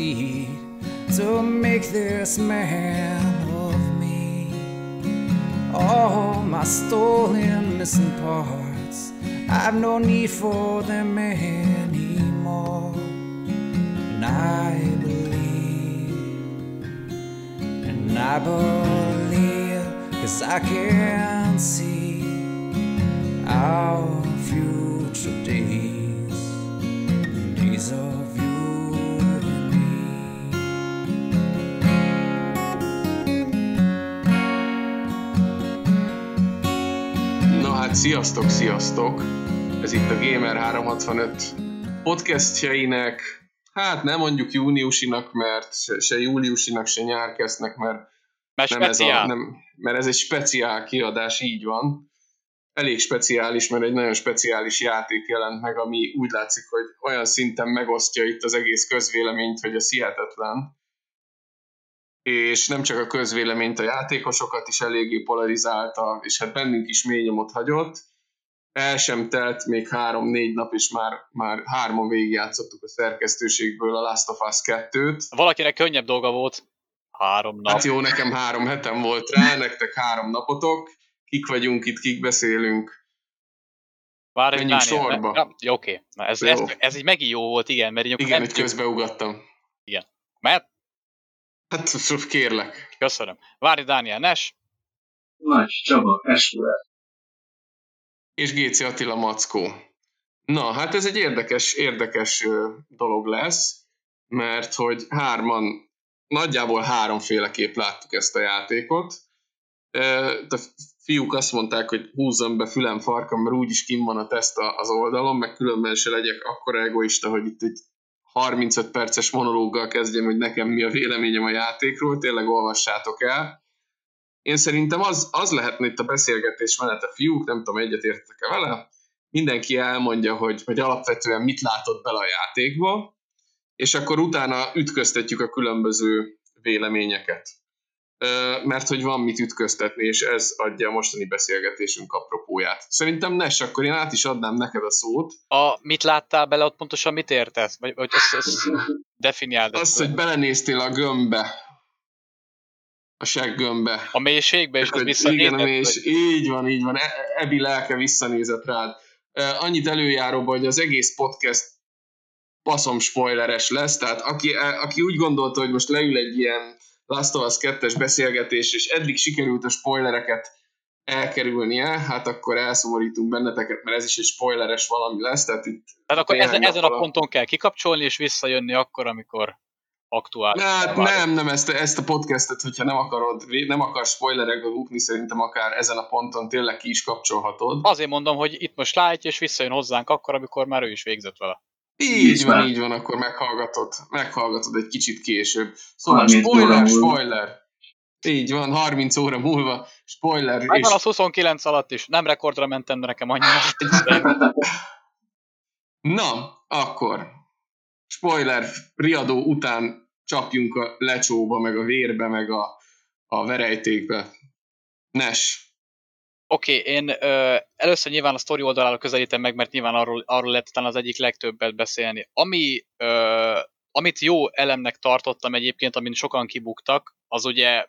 to make this man of me. All my stolen missing parts, I've no need for them anymore. And I believe, and I believe, cause I can see our future days, days of hát sziasztok, sziasztok! Ez itt a Gamer365 podcastjeinek, hát nem mondjuk júniusinak, mert se, júliusinak, se nyárkesznek, mert, Mert nem ez, a, nem, mert ez egy speciál kiadás, így van. Elég speciális, mert egy nagyon speciális játék jelent meg, ami úgy látszik, hogy olyan szinten megosztja itt az egész közvéleményt, hogy ez hihetetlen. És nem csak a közvéleményt, a játékosokat is eléggé polarizálta, és hát bennünk is mély nyomot hagyott. El sem telt még három-négy nap, és már, már hárman végigjátszottuk a szerkesztőségből a Last of Us 2-t. Valakinek könnyebb dolga volt. Három nap. Hát jó, nekem három hetem volt rá, nektek három napotok. Kik vagyunk itt, kik beszélünk. Várj, menjünk Dániel, sorba. Ne, jó, oké. Na, ez, Jó. ez, ez, így megint jó volt, igen, mert így Igen, tudjuk- közbeugattam. Mert, Hát kérlek. köszönöm. Várj, Dániel, Nes, Nagy Csaba, SQL. És GC Attila Mackó. Na, hát ez egy érdekes, érdekes dolog lesz, mert hogy hárman, nagyjából háromféleképp láttuk ezt a játékot. A fiúk azt mondták, hogy húzzam be fülem farkam, mert úgyis kim van a teszt az oldalon, meg különben se legyek akkora egoista, hogy itt egy 35 perces monológgal kezdjem, hogy nekem mi a véleményem a játékról, tényleg olvassátok el. Én szerintem az, az lehetne itt a beszélgetés menete, fiúk, nem tudom, egyetértek-e vele, mindenki elmondja, hogy, hogy alapvetően mit látott bele a játékba, és akkor utána ütköztetjük a különböző véleményeket. Mert hogy van mit ütköztetni, és ez adja a mostani beszélgetésünk apropóját. Szerintem Nes, akkor én át is adnám neked a szót. a, mit láttál bele, ott pontosan mit értesz? Vagy, vagy ezt, ezt definiáld. Azt, hogy belenéztél a gömbbe, a seggömbbe. A mélységbe, és Hogy visszanézett? Igen, és így van, így van. E- Ebi lelke visszanézett rád. Annyit előjáróba, hogy az egész podcast paszom spoileres lesz, tehát aki, e, aki úgy gondolta, hogy most leül egy ilyen Last of Us 2-es beszélgetés, és eddig sikerült a spoilereket elkerülnie, hát akkor elszomorítunk benneteket, mert ez is egy spoileres valami lesz, tehát itt Tehát akkor ezen, ezen a ponton kell kikapcsolni, és visszajönni akkor, amikor aktuális. Hát nem, nem, ezt, ezt a podcastet, hogyha nem akarod, nem akarsz spoilerekbe bukni, szerintem akár ezen a ponton tényleg ki is kapcsolhatod. Azért mondom, hogy itt most látja, és visszajön hozzánk akkor, amikor már ő is végzett vele. Így Így van, van. így van, akkor meghallgatod, meghallgatod egy kicsit később. Szóval 30 óra spoiler, spoiler. Így van, 30 óra múlva, spoiler, és Megvan az 29 alatt is. Nem rekordra mentem, de nekem annyi. na, akkor spoiler, riadó után csapjunk a lecsóba, meg a vérbe, meg a, a verejtékbe. Nes, Oké, okay, én ö, először nyilván a sztori oldalára közelítem meg, mert nyilván arról, arról lett talán az egyik legtöbbet beszélni. Ami, ö, amit jó elemnek tartottam egyébként, amin sokan kibuktak, az ugye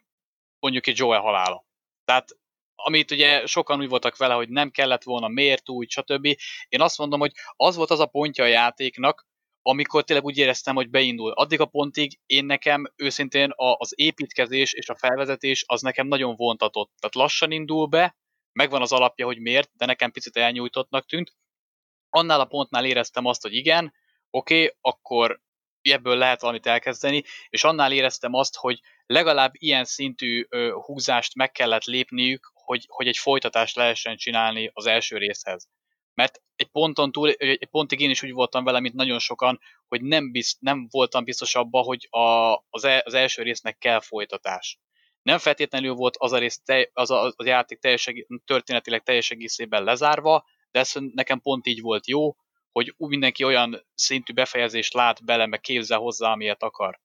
mondjuk egy Joel halála. Tehát amit ugye sokan úgy voltak vele, hogy nem kellett volna, miért úgy, stb. Én azt mondom, hogy az volt az a pontja a játéknak, amikor tényleg úgy éreztem, hogy beindul. Addig a pontig én nekem őszintén az építkezés és a felvezetés az nekem nagyon vontatott. Tehát lassan indul be, megvan az alapja, hogy miért, de nekem picit elnyújtottnak tűnt. Annál a pontnál éreztem azt, hogy igen, oké, okay, akkor ebből lehet valamit elkezdeni, és annál éreztem azt, hogy legalább ilyen szintű húzást meg kellett lépniük, hogy, hogy egy folytatást lehessen csinálni az első részhez. Mert egy ponton túl, egy pontig én is úgy voltam vele, mint nagyon sokan, hogy nem, bizt, nem voltam biztos abban, hogy a, az, el, az első résznek kell folytatás. Nem feltétlenül volt az a, rész, te, az, a, az játék teljes, történetileg teljes egészében lezárva, de ez nekem pont így volt jó, hogy mindenki olyan szintű befejezést lát bele, meg képzel hozzá, amilyet akar.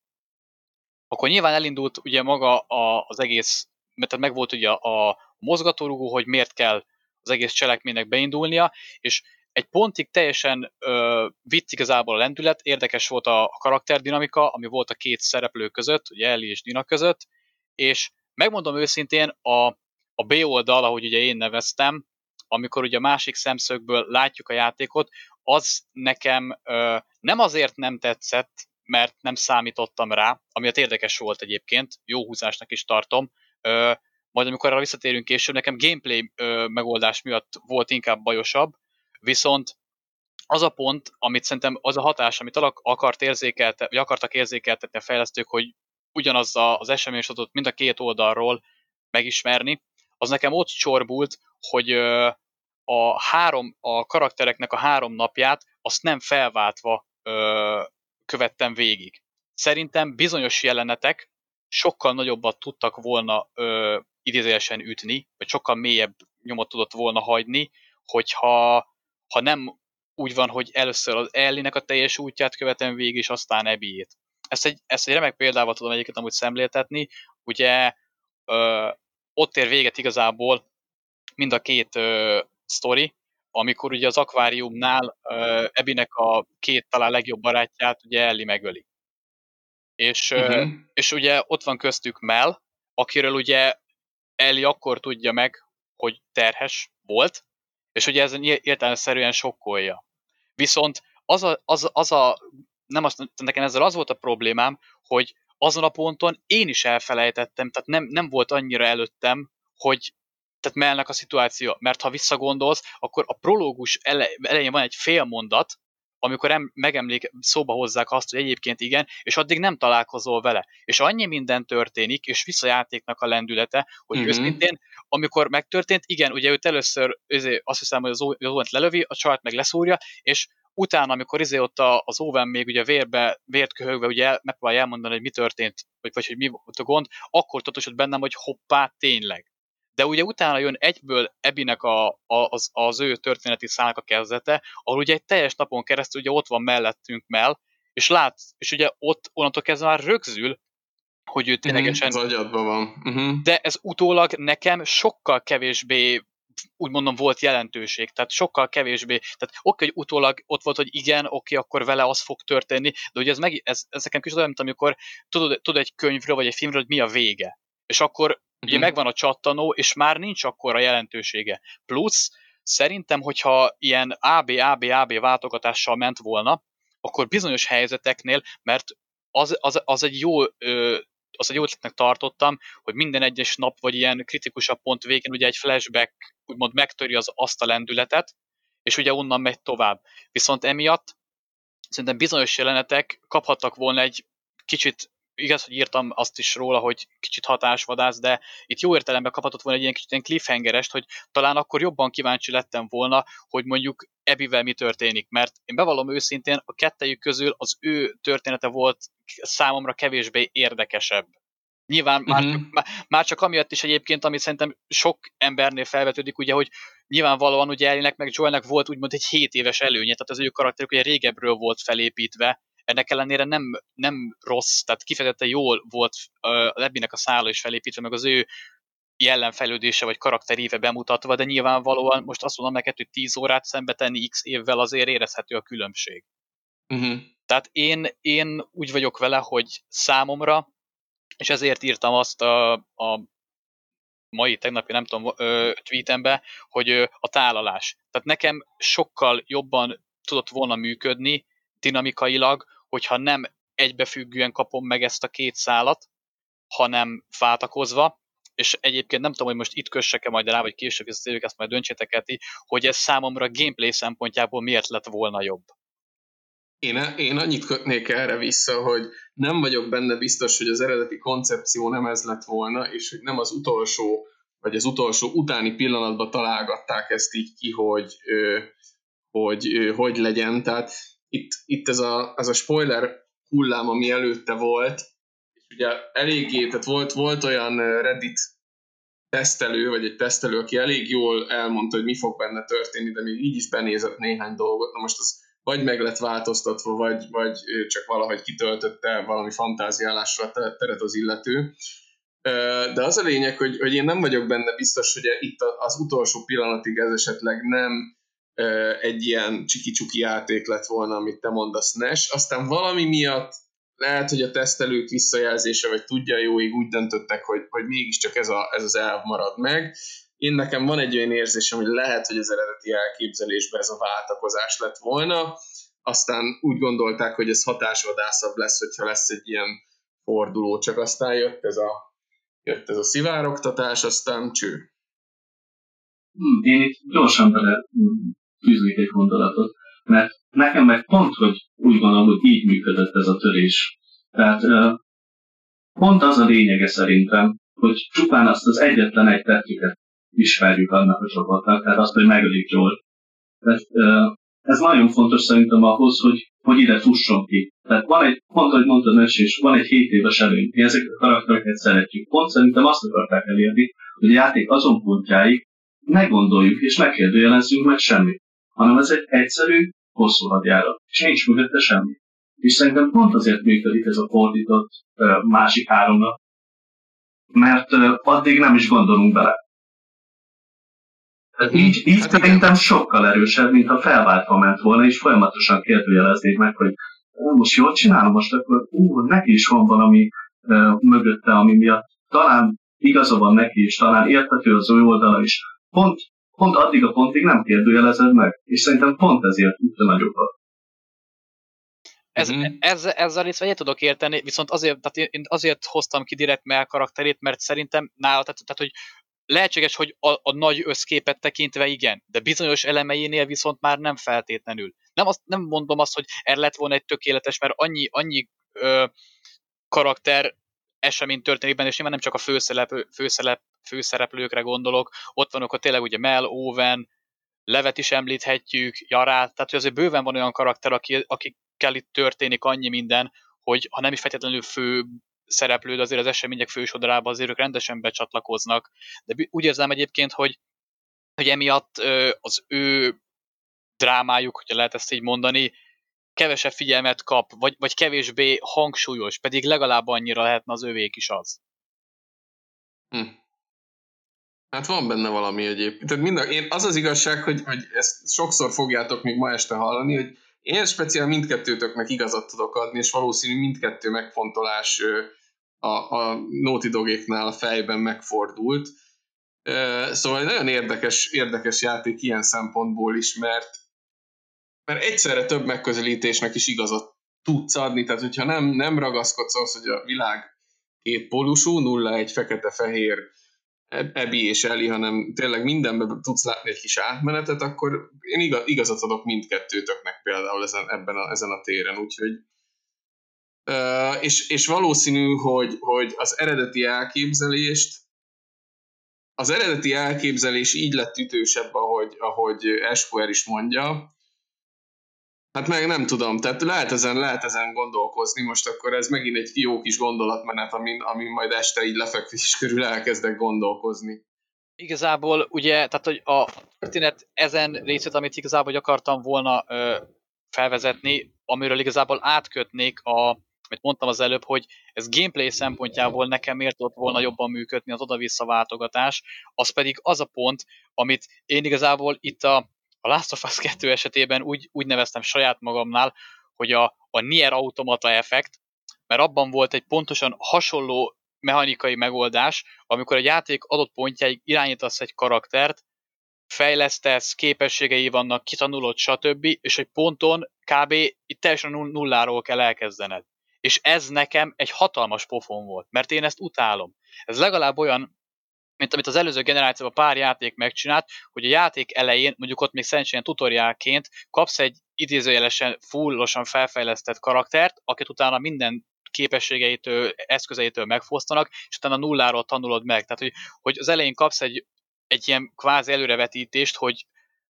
Akkor nyilván elindult ugye maga a, az egész, mert meg volt ugye a mozgatórugó, hogy miért kell az egész cselekménynek beindulnia, és egy pontig teljesen ö, vicc igazából a lendület, érdekes volt a, a karakterdinamika, ami volt a két szereplő között, ugye Ellie és Dina között, és megmondom őszintén, a, a B oldal, ahogy ugye én neveztem, amikor ugye a másik szemszögből látjuk a játékot, az nekem ö, nem azért nem tetszett, mert nem számítottam rá, ami érdekes volt egyébként, jó húzásnak is tartom, ö, majd amikor arra visszatérünk később, nekem gameplay ö, megoldás miatt volt inkább bajosabb, viszont az a pont, amit szerintem az a hatás, amit akart érzékelte, vagy akartak érzékeltetni a fejlesztők, hogy ugyanaz az eseménysorozatot mind a két oldalról megismerni, az nekem ott csorbult, hogy a három, a karaktereknek a három napját azt nem felváltva követtem végig. Szerintem bizonyos jelenetek sokkal nagyobbat tudtak volna ö, idézőjelesen ütni, vagy sokkal mélyebb nyomot tudott volna hagyni, hogyha ha nem úgy van, hogy először az Ellinek a teljes útját követem végig, és aztán Ebiét. Ezt egy, ezt egy remek példával tudom egyiket amúgy szemléltetni. Ugye ö, ott ér véget igazából mind a két ö, sztori, amikor ugye az akváriumnál ö, Ebinek a két talán legjobb barátját ugye Ellie megöli. És, uh-huh. és ugye ott van köztük Mel, akiről ugye Ellie akkor tudja meg, hogy terhes volt, és ugye ez értelemszerűen sokkolja. Viszont az a, az, az a nem azt, nekem ezzel az volt a problémám, hogy azon a ponton én is elfelejtettem, tehát nem, nem volt annyira előttem, hogy tehát mellnek a szituáció, mert ha visszagondolsz, akkor a prológus ele, elején van egy fél mondat, amikor em, megemlék, szóba hozzák azt, hogy egyébként igen, és addig nem találkozol vele. És annyi minden történik, és visszajátéknak a lendülete, hogy uh-huh. őszintén, amikor megtörtént, igen, ugye őt először azért azt hiszem, hogy az óvent lelövi, a csajt meg leszúrja, és utána, amikor izé ott az óven még ugye vérbe, vért köhögve ugye el, megpróbálja elmondani, hogy mi történt, vagy, vagy hogy mi volt a gond, akkor tudod bennem, hogy hoppá, tényleg de ugye utána jön egyből Ebinek a, a, az, az ő történeti szának a kezdete, ahol ugye egy teljes napon keresztül ugye ott van mellettünk Mel, és lát, és ugye ott onnantól kezdve már rögzül, hogy ő ténylegesen... Mm, az agyadban van. Uh-huh. De ez utólag nekem sokkal kevésbé úgy mondom, volt jelentőség, tehát sokkal kevésbé, tehát oké, hogy utólag ott volt, hogy igen, oké, akkor vele az fog történni, de ugye ez, meg, ez, ez nekem kicsit olyan, mint amikor tudod, tudod egy könyvről, vagy egy filmről, hogy mi a vége. És akkor Ugye uh-huh. megvan a csattanó, és már nincs akkora jelentősége. Plusz szerintem, hogyha ilyen AB, AB, AB váltogatással ment volna, akkor bizonyos helyzeteknél, mert az, az, az egy jó ö, az egy jó ötletnek tartottam, hogy minden egyes nap, vagy ilyen kritikusabb pont végén ugye egy flashback úgymond megtöri az, azt a lendületet, és ugye onnan megy tovább. Viszont emiatt szerintem bizonyos jelenetek kaphattak volna egy kicsit igaz, hogy írtam azt is róla, hogy kicsit hatásvadász, de itt jó értelemben kaphatott volna egy ilyen kicsit ilyen cliffhangerest, hogy talán akkor jobban kíváncsi lettem volna, hogy mondjuk Ebivel mi történik, mert én bevallom őszintén, a kettejük közül az ő története volt számomra kevésbé érdekesebb. Nyilván uh-huh. már, mhm. csak, már, már csak amiatt is egyébként, ami szerintem sok embernél felvetődik, ugye, hogy nyilvánvalóan ugye Ellie-nek meg Joelnek volt úgymond egy 7 éves előnye, tehát az ő karakterük ugye régebről volt felépítve, ennek ellenére nem, nem rossz, tehát kifejezetten jól volt a Lebbinek a szála is felépítve, meg az ő jellemfejlődése vagy karakteríve bemutatva, de nyilvánvalóan most azt mondom neked, hogy 10 órát szembe tenni x évvel azért érezhető a különbség. Uh-huh. Tehát én, én úgy vagyok vele, hogy számomra, és ezért írtam azt a, a mai, tegnapi, nem tudom, ö, tweetembe, hogy ö, a tálalás. Tehát nekem sokkal jobban tudott volna működni dinamikailag, hogyha nem egybefüggően kapom meg ezt a két szálat, hanem váltakozva, és egyébként nem tudom, hogy most itt kössek-e majd rá, vagy később visszatérjük, ezt majd döntsétek el hogy ez számomra gameplay szempontjából miért lett volna jobb. Én, én annyit kötnék erre vissza, hogy nem vagyok benne biztos, hogy az eredeti koncepció nem ez lett volna, és hogy nem az utolsó, vagy az utolsó utáni pillanatban találgatták ezt így ki, hogy, hogy, hogy legyen. Tehát itt, itt ez, a, ez a spoiler hullám, ami előtte volt, és ugye eléggé, tehát volt, volt olyan Reddit tesztelő, vagy egy tesztelő, aki elég jól elmondta, hogy mi fog benne történni, de még így is benézett néhány dolgot. Na most az vagy meg lett változtatva, vagy, vagy csak valahogy kitöltötte valami fantáziálásra teret az illető. De az a lényeg, hogy, hogy én nem vagyok benne biztos, hogy itt az utolsó pillanatig ez esetleg nem egy ilyen csiki-csuki játék lett volna, amit te mondasz NES. Aztán valami miatt lehet, hogy a tesztelők visszajelzése, vagy tudja jóig úgy döntöttek, hogy, hogy mégiscsak ez, a, ez az elv marad meg. Én nekem van egy olyan érzésem, hogy lehet, hogy az eredeti elképzelésben ez a váltakozás lett volna, aztán úgy gondolták, hogy ez hatásvadászabb lesz, hogyha lesz egy ilyen forduló, csak aztán jött ez a, jött ez a szivárogtatás, aztán cső. Hmm, én itt gyorsan bele fűznék egy gondolatot, mert nekem meg pont, hogy úgy gondolom, hogy így működött ez a törés. Tehát pont az a lényege szerintem, hogy csupán azt az egyetlen egy tettüket ismerjük annak a csapatnak, tehát azt, hogy megölik Joel. Tehát, ez nagyon fontos szerintem ahhoz, hogy, hogy ide fusson ki. Tehát van egy, pont ahogy mondtad Nöcs, és van egy 7 éves előny, mi ezeket a karaktereket szeretjük. Pont szerintem azt akarták elérni, hogy a játék azon pontjáig ne gondoljuk és ne kérdőjelezzünk meg semmit, hanem ez egy egyszerű, hosszú hadjárat, és nincs mögötte semmi. És szerintem pont azért működik ez a fordított másik háromnak, mert addig nem is gondolunk bele. Így, így hát szerintem sokkal erősebb, mint ha felváltva ment volna, és folyamatosan kérdőjeleznék meg, hogy most jól csinálom, most akkor ú, neki is van valami uh, mögötte, ami miatt talán igaza van neki is, talán értető az új oldala is. Pont, pont addig a pontig nem kérdőjelezed meg, és szerintem pont ezért tudta nagyokat. Ez, mm. ezzel, ezzel itt egyet tudok érteni, viszont azért, tehát én azért hoztam ki direkt Mel karakterét, mert szerintem nála, tehát, tehát hogy lehetséges, hogy a, a nagy összképet tekintve igen, de bizonyos elemeinél viszont már nem feltétlenül. Nem, azt, nem mondom azt, hogy er lett volna egy tökéletes, mert annyi, annyi ö, karakter esemény történik benne, és nyilván nem csak a főszerep, főszerep, főszereplőkre gondolok, ott vannak a tényleg ugye Mel, Owen, Levet is említhetjük, Jarát, tehát hogy azért bőven van olyan karakter, aki, akikkel itt történik annyi minden, hogy ha nem is feltétlenül fő szereplő, de azért az események fősodrába azért ők rendesen becsatlakoznak. De úgy érzem egyébként, hogy, hogy emiatt az ő drámájuk, hogyha lehet ezt így mondani, kevesebb figyelmet kap, vagy, vagy kevésbé hangsúlyos, pedig legalább annyira lehetne az övék is az. Hm. Hát van benne valami egyébként. Tehát mind a, én, az az igazság, hogy, hogy ezt sokszor fogjátok még ma este hallani, hogy én speciál mindkettőtöknek igazat tudok adni, és valószínű mindkettő megfontolás a, a Naughty Dogéknál a fejben megfordult. Szóval egy nagyon érdekes, érdekes játék ilyen szempontból is, mert, mert egyszerre több megközelítésnek is igazat tudsz adni, tehát hogyha nem, nem ragaszkodsz az, hogy a világ két pólusú, nulla egy fekete-fehér Ebi és Eli, hanem tényleg mindenben tudsz látni egy kis átmenetet, akkor én igaz, igazat adok mindkettőtöknek például ezen, ebben a, ezen a téren, úgyhogy és, és valószínű, hogy, hogy az eredeti elképzelést az eredeti elképzelés így lett ütősebb, ahogy, ahogy Esquire is mondja, Hát meg nem tudom, tehát lehet ezen, lehet ezen gondolkozni, most akkor ez megint egy jó kis gondolatmenet, amin, amin majd este így lefekvés körül elkezdek gondolkozni. Igazából ugye, tehát hogy a történet ezen részét, amit igazából akartam volna ö, felvezetni, amiről igazából átkötnék a, amit mondtam az előbb, hogy ez gameplay szempontjából nekem miért tudott volna jobban működni az oda-vissza váltogatás, az pedig az a pont, amit én igazából itt a a Last of Us 2 esetében úgy, úgy neveztem saját magamnál, hogy a, a Nier Automata effekt, mert abban volt egy pontosan hasonló mechanikai megoldás, amikor egy játék adott pontjáig irányítasz egy karaktert, fejlesztesz, képességei vannak, kitanulod, stb., és egy ponton kb. itt teljesen nulláról kell elkezdened. És ez nekem egy hatalmas pofon volt, mert én ezt utálom. Ez legalább olyan, mint amit az előző generációban pár játék megcsinált, hogy a játék elején, mondjuk ott még szerencsére tutoriálként kapsz egy idézőjelesen fullosan felfejlesztett karaktert, akit utána minden képességeitől, eszközeitől megfosztanak, és utána nulláról tanulod meg. Tehát, hogy, hogy az elején kapsz egy, egy ilyen kvázi előrevetítést, hogy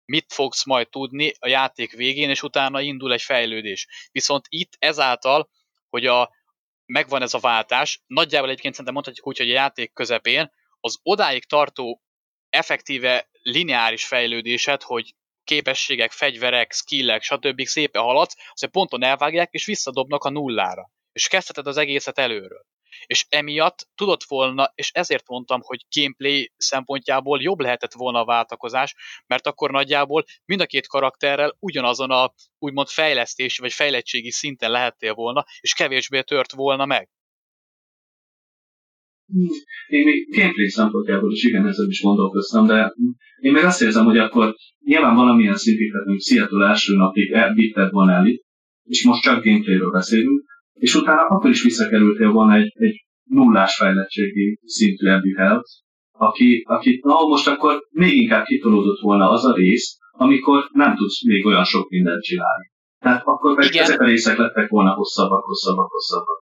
mit fogsz majd tudni a játék végén, és utána indul egy fejlődés. Viszont itt ezáltal, hogy a, megvan ez a váltás, nagyjából egyébként szerintem mondhatjuk úgy, hogy a játék közepén az odáig tartó effektíve lineáris fejlődésed, hogy képességek, fegyverek, skillek, stb. szépen haladsz, azért ponton elvágják, és visszadobnak a nullára. És kezdheted az egészet előről. és emiatt tudott volna, és ezért mondtam, hogy gameplay szempontjából jobb lehetett volna a váltakozás, mert akkor nagyjából mind a két karakterrel ugyanazon a úgymond fejlesztési vagy fejlettségi szinten lehettél volna, és kevésbé tört volna meg. Én még gameplay szempontjából is igen, ezzel is gondolkoztam, de én még azt érzem, hogy akkor nyilván valamilyen szintig, tehát mondjuk Seattle első napig elvitted volna el és most csak gameplayről beszélünk, és utána akkor is visszakerültél volna egy, egy nullás fejlettségi szintű Health, aki, aki na, most akkor még inkább kitolódott volna az a rész, amikor nem tudsz még olyan sok mindent csinálni. Tehát akkor meg ezek a részek lettek volna hosszabbak, hosszabbak, hosszabbak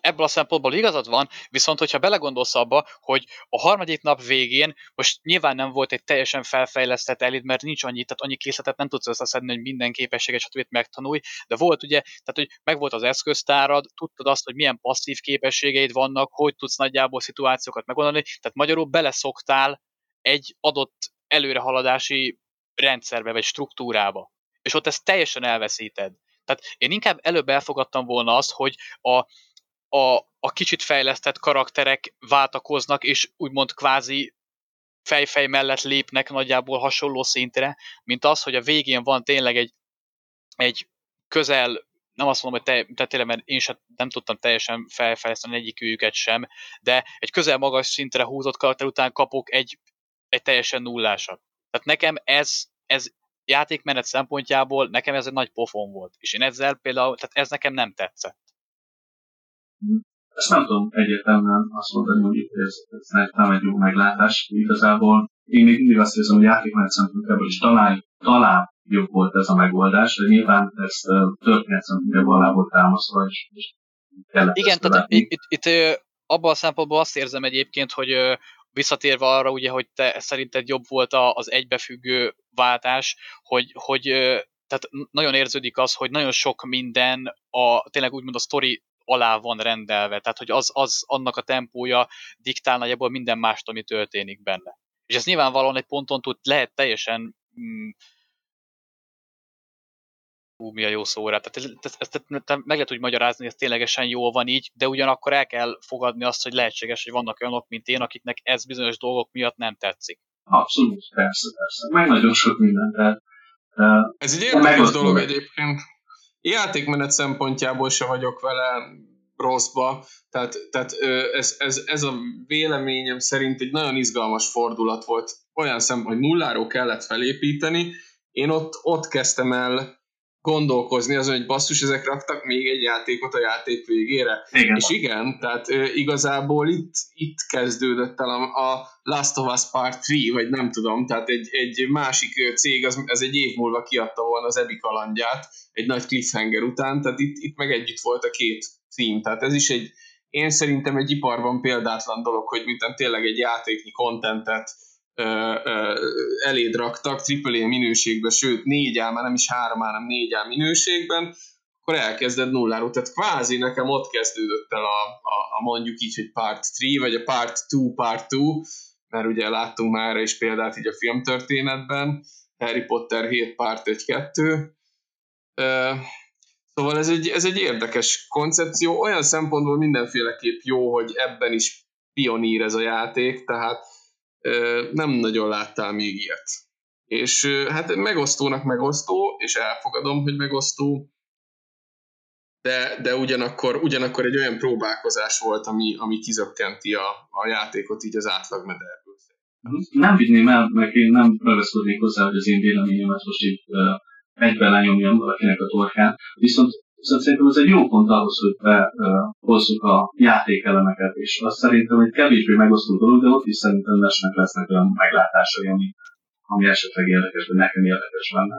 ebből a szempontból igazad van, viszont hogyha belegondolsz abba, hogy a harmadik nap végén most nyilván nem volt egy teljesen felfejlesztett elit, mert nincs annyi, tehát annyi készletet nem tudsz összeszedni, hogy minden képességet, stb. megtanulj, de volt ugye, tehát hogy megvolt az eszköztárad, tudtad azt, hogy milyen passzív képességeid vannak, hogy tudsz nagyjából szituációkat megoldani, tehát magyarul beleszoktál egy adott előrehaladási rendszerbe vagy struktúrába. És ott ezt teljesen elveszíted. Tehát én inkább előbb elfogadtam volna azt, hogy a, a, a kicsit fejlesztett karakterek váltakoznak, és úgymond kvázi fejfej mellett lépnek nagyjából hasonló szintre, mint az, hogy a végén van tényleg egy, egy közel, nem azt mondom, hogy te, te tényleg, mert én sem nem tudtam teljesen felfejleszteni egyikőjüket sem, de egy közel magas szintre húzott karakter után kapok egy, egy teljesen nullásat. Tehát nekem ez, ez játékmenet szempontjából nekem ez egy nagy pofon volt. És én ezzel például, tehát ez nekem nem tetszett. Ezt nem tudom egyértelműen azt mondani, hogy ez, ez nem egy jó meglátás. Igazából én még mindig azt érzem, hogy játékmenet szempontjából is talán, talán jobb volt ez a megoldás, de nyilván ezt történet szempontjából alá volt támasztva, és, és Igen, tehát itt, itt, itt abban a szempontból azt érzem egyébként, hogy visszatérve arra, ugye, hogy te szerinted jobb volt az egybefüggő váltás, hogy, hogy tehát nagyon érződik az, hogy nagyon sok minden a tényleg úgymond a sztori alá van rendelve, tehát hogy az, az annak a tempója diktál nagyjából minden mást, ami történik benne. És ez nyilvánvalóan egy ponton tud, lehet teljesen mm, Hú, mi a jó szó rá. Tehát ezt, ezt, ezt, ezt meg lehet úgy magyarázni, hogy ez ténylegesen jól van így, de ugyanakkor el kell fogadni azt, hogy lehetséges, hogy vannak olyanok, mint én, akiknek ez bizonyos dolgok miatt nem tetszik. Abszolút, persze, persze. Meg nagyon sok minden, de... Uh, ez egy érdekes dolog egyébként játékmenet szempontjából se vagyok vele rosszba, tehát, tehát ez, ez, ez a véleményem szerint egy nagyon izgalmas fordulat volt. Olyan szem, hogy nulláról kellett felépíteni, én ott, ott kezdtem el gondolkozni azon, hogy basszus, ezek raktak még egy játékot a játék végére. Igen. És igen, tehát ö, igazából itt, itt kezdődött el a, a Last of Us Part 3, vagy nem tudom, tehát egy, egy másik cég, az, ez egy év múlva kiadta volna az Ebi kalandját, egy nagy cliffhanger után, tehát itt, itt meg együtt volt a két cím, tehát ez is egy, én szerintem egy iparban példátlan dolog, hogy mint tényleg egy játéknyi kontentet eléd raktak AAA minőségben, sőt négy áll, már nem is három, hanem négy áll minőségben, akkor elkezded nulláról. Tehát kvázi nekem ott kezdődött el a, a, a mondjuk így, hogy part 3, vagy a part 2, part 2, mert ugye láttunk már erre is példát így a filmtörténetben, Harry Potter 7 part 1-2. Szóval ez egy, ez egy érdekes koncepció, olyan szempontból mindenféleképp jó, hogy ebben is pionír ez a játék, tehát nem nagyon láttál még ilyet. És hát megosztónak megosztó, és elfogadom, hogy megosztó, de, de ugyanakkor, ugyanakkor egy olyan próbálkozás volt, ami, ami kizökkenti a, a játékot így az átlagmederből. Nem vinném el, mert én nem ragaszkodnék hozzá, hogy az én véleményemet most itt uh, egyben lenyomjam valakinek a torkán, viszont Viszont szerintem ez egy jó pont ahhoz, hogy behozzuk a játékelemeket, és azt szerintem egy kevésbé megosztó dolog, de ott is szerintem lesnek lesznek olyan meglátásai, ami, ami esetleg érdekes, vagy nekem érdekes lenne.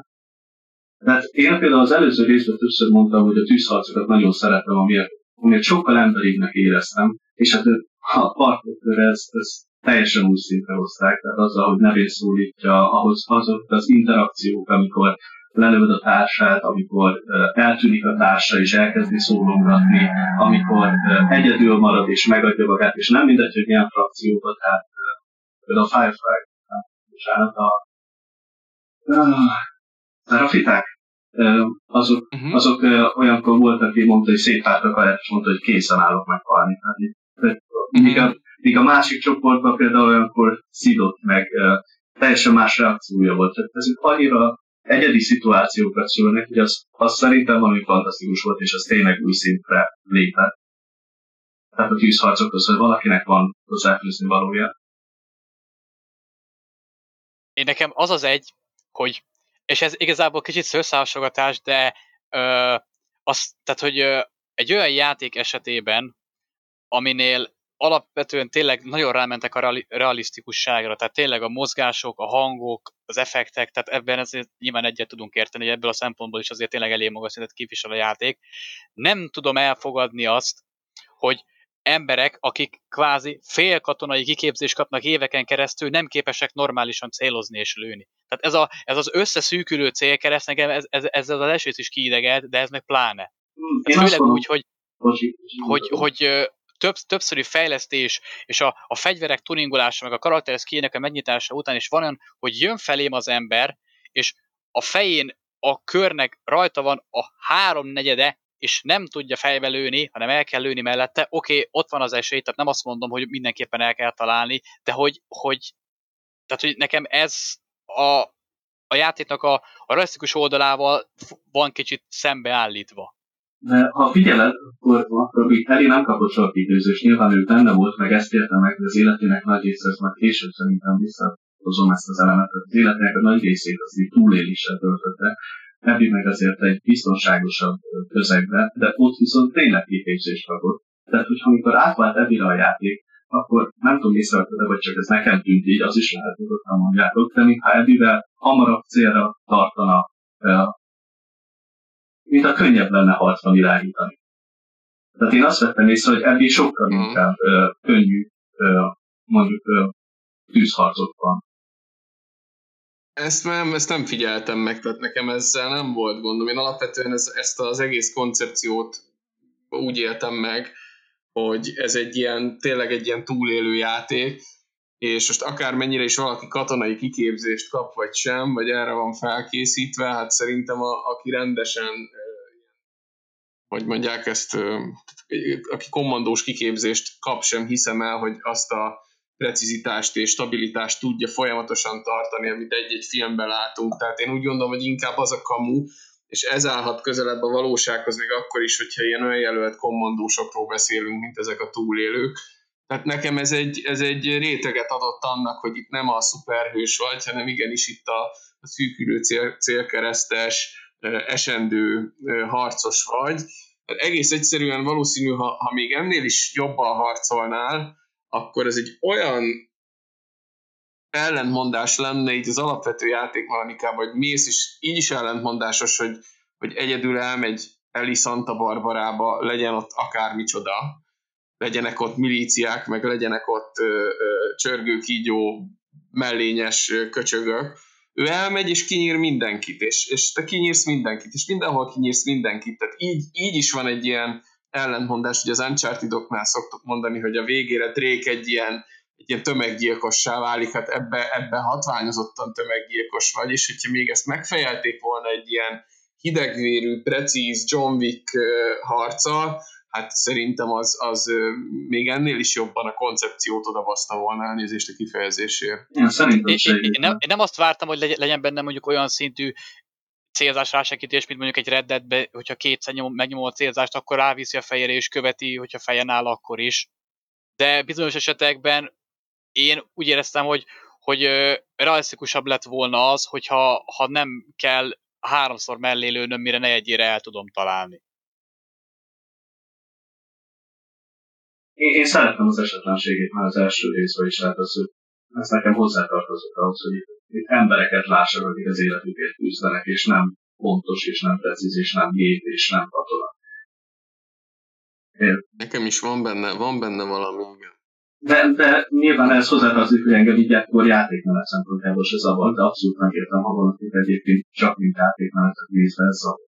Tehát én például az előző részben többször mondtam, hogy a tűzharcokat nagyon szeretem, amiért, amiért sokkal emberibbnek éreztem, és hát a partner ez, ez teljesen új szintre hozták, tehát azzal, hogy nevén szólítja, ahhoz azok az interakciók, amikor lelőd a társát, amikor eltűnik a társa és elkezdi szólongatni, amikor egyedül marad és megadja magát, és nem mindegy, hogy milyen frakcióba, tehát például a Firefly, bocsánat, a, a rafiták, azok, uh-huh. azok olyankor voltak, aki mondta, hogy szétpártak a és mondta, hogy készen állok meghalni. Tehát, uh-huh. míg, a, míg a másik csoportban például olyankor szidott meg, teljesen más reakciója volt. Tehát ezek annyira egyedi szituációkat szülnek, hogy az, az szerintem valami fantasztikus volt, és az tényleg új szintre lépett. Tehát a tűzharcokhoz, hogy valakinek van hozzáfűzni valója. Én nekem az az egy, hogy, és ez igazából kicsit szőrszálsogatás, de ö, az, tehát, hogy ö, egy olyan játék esetében, aminél alapvetően tényleg nagyon rámentek a realisztikusságra, tehát tényleg a mozgások, a hangok, az effektek, tehát ebben ezért nyilván egyet tudunk érteni, hogy ebből a szempontból is azért tényleg elég magas szintet képvisel a játék. Nem tudom elfogadni azt, hogy emberek, akik kvázi félkatonai kiképzést kapnak éveken keresztül, nem képesek normálisan célozni és lőni. Tehát ez, a, ez az összeszűkülő célkereszt, nekem ez, ez, ez az esőt is kiidegelt, de ez meg pláne. Ez főleg úgy, hogy, hogy, hogy több, többszörű fejlesztés, és a, a fegyverek tuningolása, meg a karakteres kének a megnyitása után is van olyan, hogy jön felém az ember, és a fején a körnek rajta van a háromnegyede, és nem tudja fejbe lőni, hanem el kell lőni mellette, oké, okay, ott van az esély, tehát nem azt mondom, hogy mindenképpen el kell találni, de hogy, hogy tehát, hogy nekem ez a, a játéknak a, a oldalával van kicsit szembeállítva. De ha figyeled, akkor, akkor még Harry nem kapott sok időzést, nyilván ő benne volt, meg ezt érte meg, de az életének nagy része, ezt már később szerintem visszahozom ezt az elemet, az életének a nagy részét az így túléléssel töltötte, Abby meg azért egy biztonságosabb közegbe, de ott viszont tényleg kiképzést kapott. Tehát, hogy amikor átvált Abby a játék, akkor nem tudom észrevetni, vagy csak ez nekem tűnt így, az is lehet, hogy mondjátok, de mintha Abby-vel hamarabb célra tartana mint a könnyebb lenne harcban irányítani. Tehát én azt vettem észre, hogy ebből sokkal mhm. inkább ö, könnyű ö, mondjuk ö, tűzharcokban. Ezt nem, ezt nem figyeltem meg, tehát nekem ezzel nem volt gondom. Én alapvetően ez, ezt az egész koncepciót úgy éltem meg, hogy ez egy ilyen, tényleg egy ilyen túlélő játék, és most akármennyire is valaki katonai kiképzést kap, vagy sem, vagy erre van felkészítve, hát szerintem a, aki rendesen, hogy mondják ezt, aki kommandós kiképzést kap, sem hiszem el, hogy azt a precizitást és stabilitást tudja folyamatosan tartani, amit egy-egy filmben látunk. Tehát én úgy gondolom, hogy inkább az a kamu, és ez állhat közelebb a valósághoz még akkor is, hogyha ilyen önjelölt kommandósokról beszélünk, mint ezek a túlélők tehát nekem ez egy, ez egy réteget adott annak, hogy itt nem a szuperhős vagy, hanem igenis itt a, a szűkülő cél, célkeresztes, esendő harcos vagy. Tehát egész egyszerűen valószínű, ha, ha még ennél is jobban harcolnál, akkor ez egy olyan ellentmondás lenne itt az alapvető játékmechanikában, hogy mész, és így is ellentmondásos, hogy, hogy egyedül elmegy Eli Santa Barbarába, legyen ott akármicsoda, legyenek ott milíciák, meg legyenek ott csörgőkígyó, mellényes köcsögök. Ő elmegy és kinyír mindenkit, és, és te kinyírsz mindenkit, és mindenhol kinyírsz mindenkit. Tehát így, így is van egy ilyen ellentmondás, hogy az Uncharted-oknál szoktuk mondani, hogy a végére Drake egy ilyen, egy ilyen tömeggyilkossá válik, hát ebbe, ebbe hatványozottan tömeggyilkos vagy, és hogyha még ezt megfejelték volna egy ilyen hidegvérű, precíz John Wick harccal, hát szerintem az, az még ennél is jobban a koncepciót odabaszta volna elnézést a kifejezésért. Én szerintem én, én, én, nem, én nem azt vártam, hogy legyen benne mondjuk olyan szintű célzás rásegítés, mint mondjuk egy reddetbe, hogyha kétszer nyom, megnyomom a célzást, akkor ráviszi a fejére és követi, hogyha fejen áll, akkor is. De bizonyos esetekben én úgy éreztem, hogy, hogy realisztikusabb lett volna az, hogyha ha nem kell háromszor mellé lőnöm, mire ne egyére el tudom találni. Én, én szeretem az esetlenségét már az első részben is, tehát az, ez nekem hozzátartozik ahhoz, hogy itt embereket lássak, akik az életükért küzdenek, és nem pontos, és nem precíz, és nem gép, és nem katona. Én... Nekem is van benne, van benne valami, igen. De, de nyilván ez hozzátartozik, hogy engem így akkor játékmenet szempontjából se zavar, de abszolút megértem, ha valakit egyébként csak mint játékmenetet nézve ez zavar.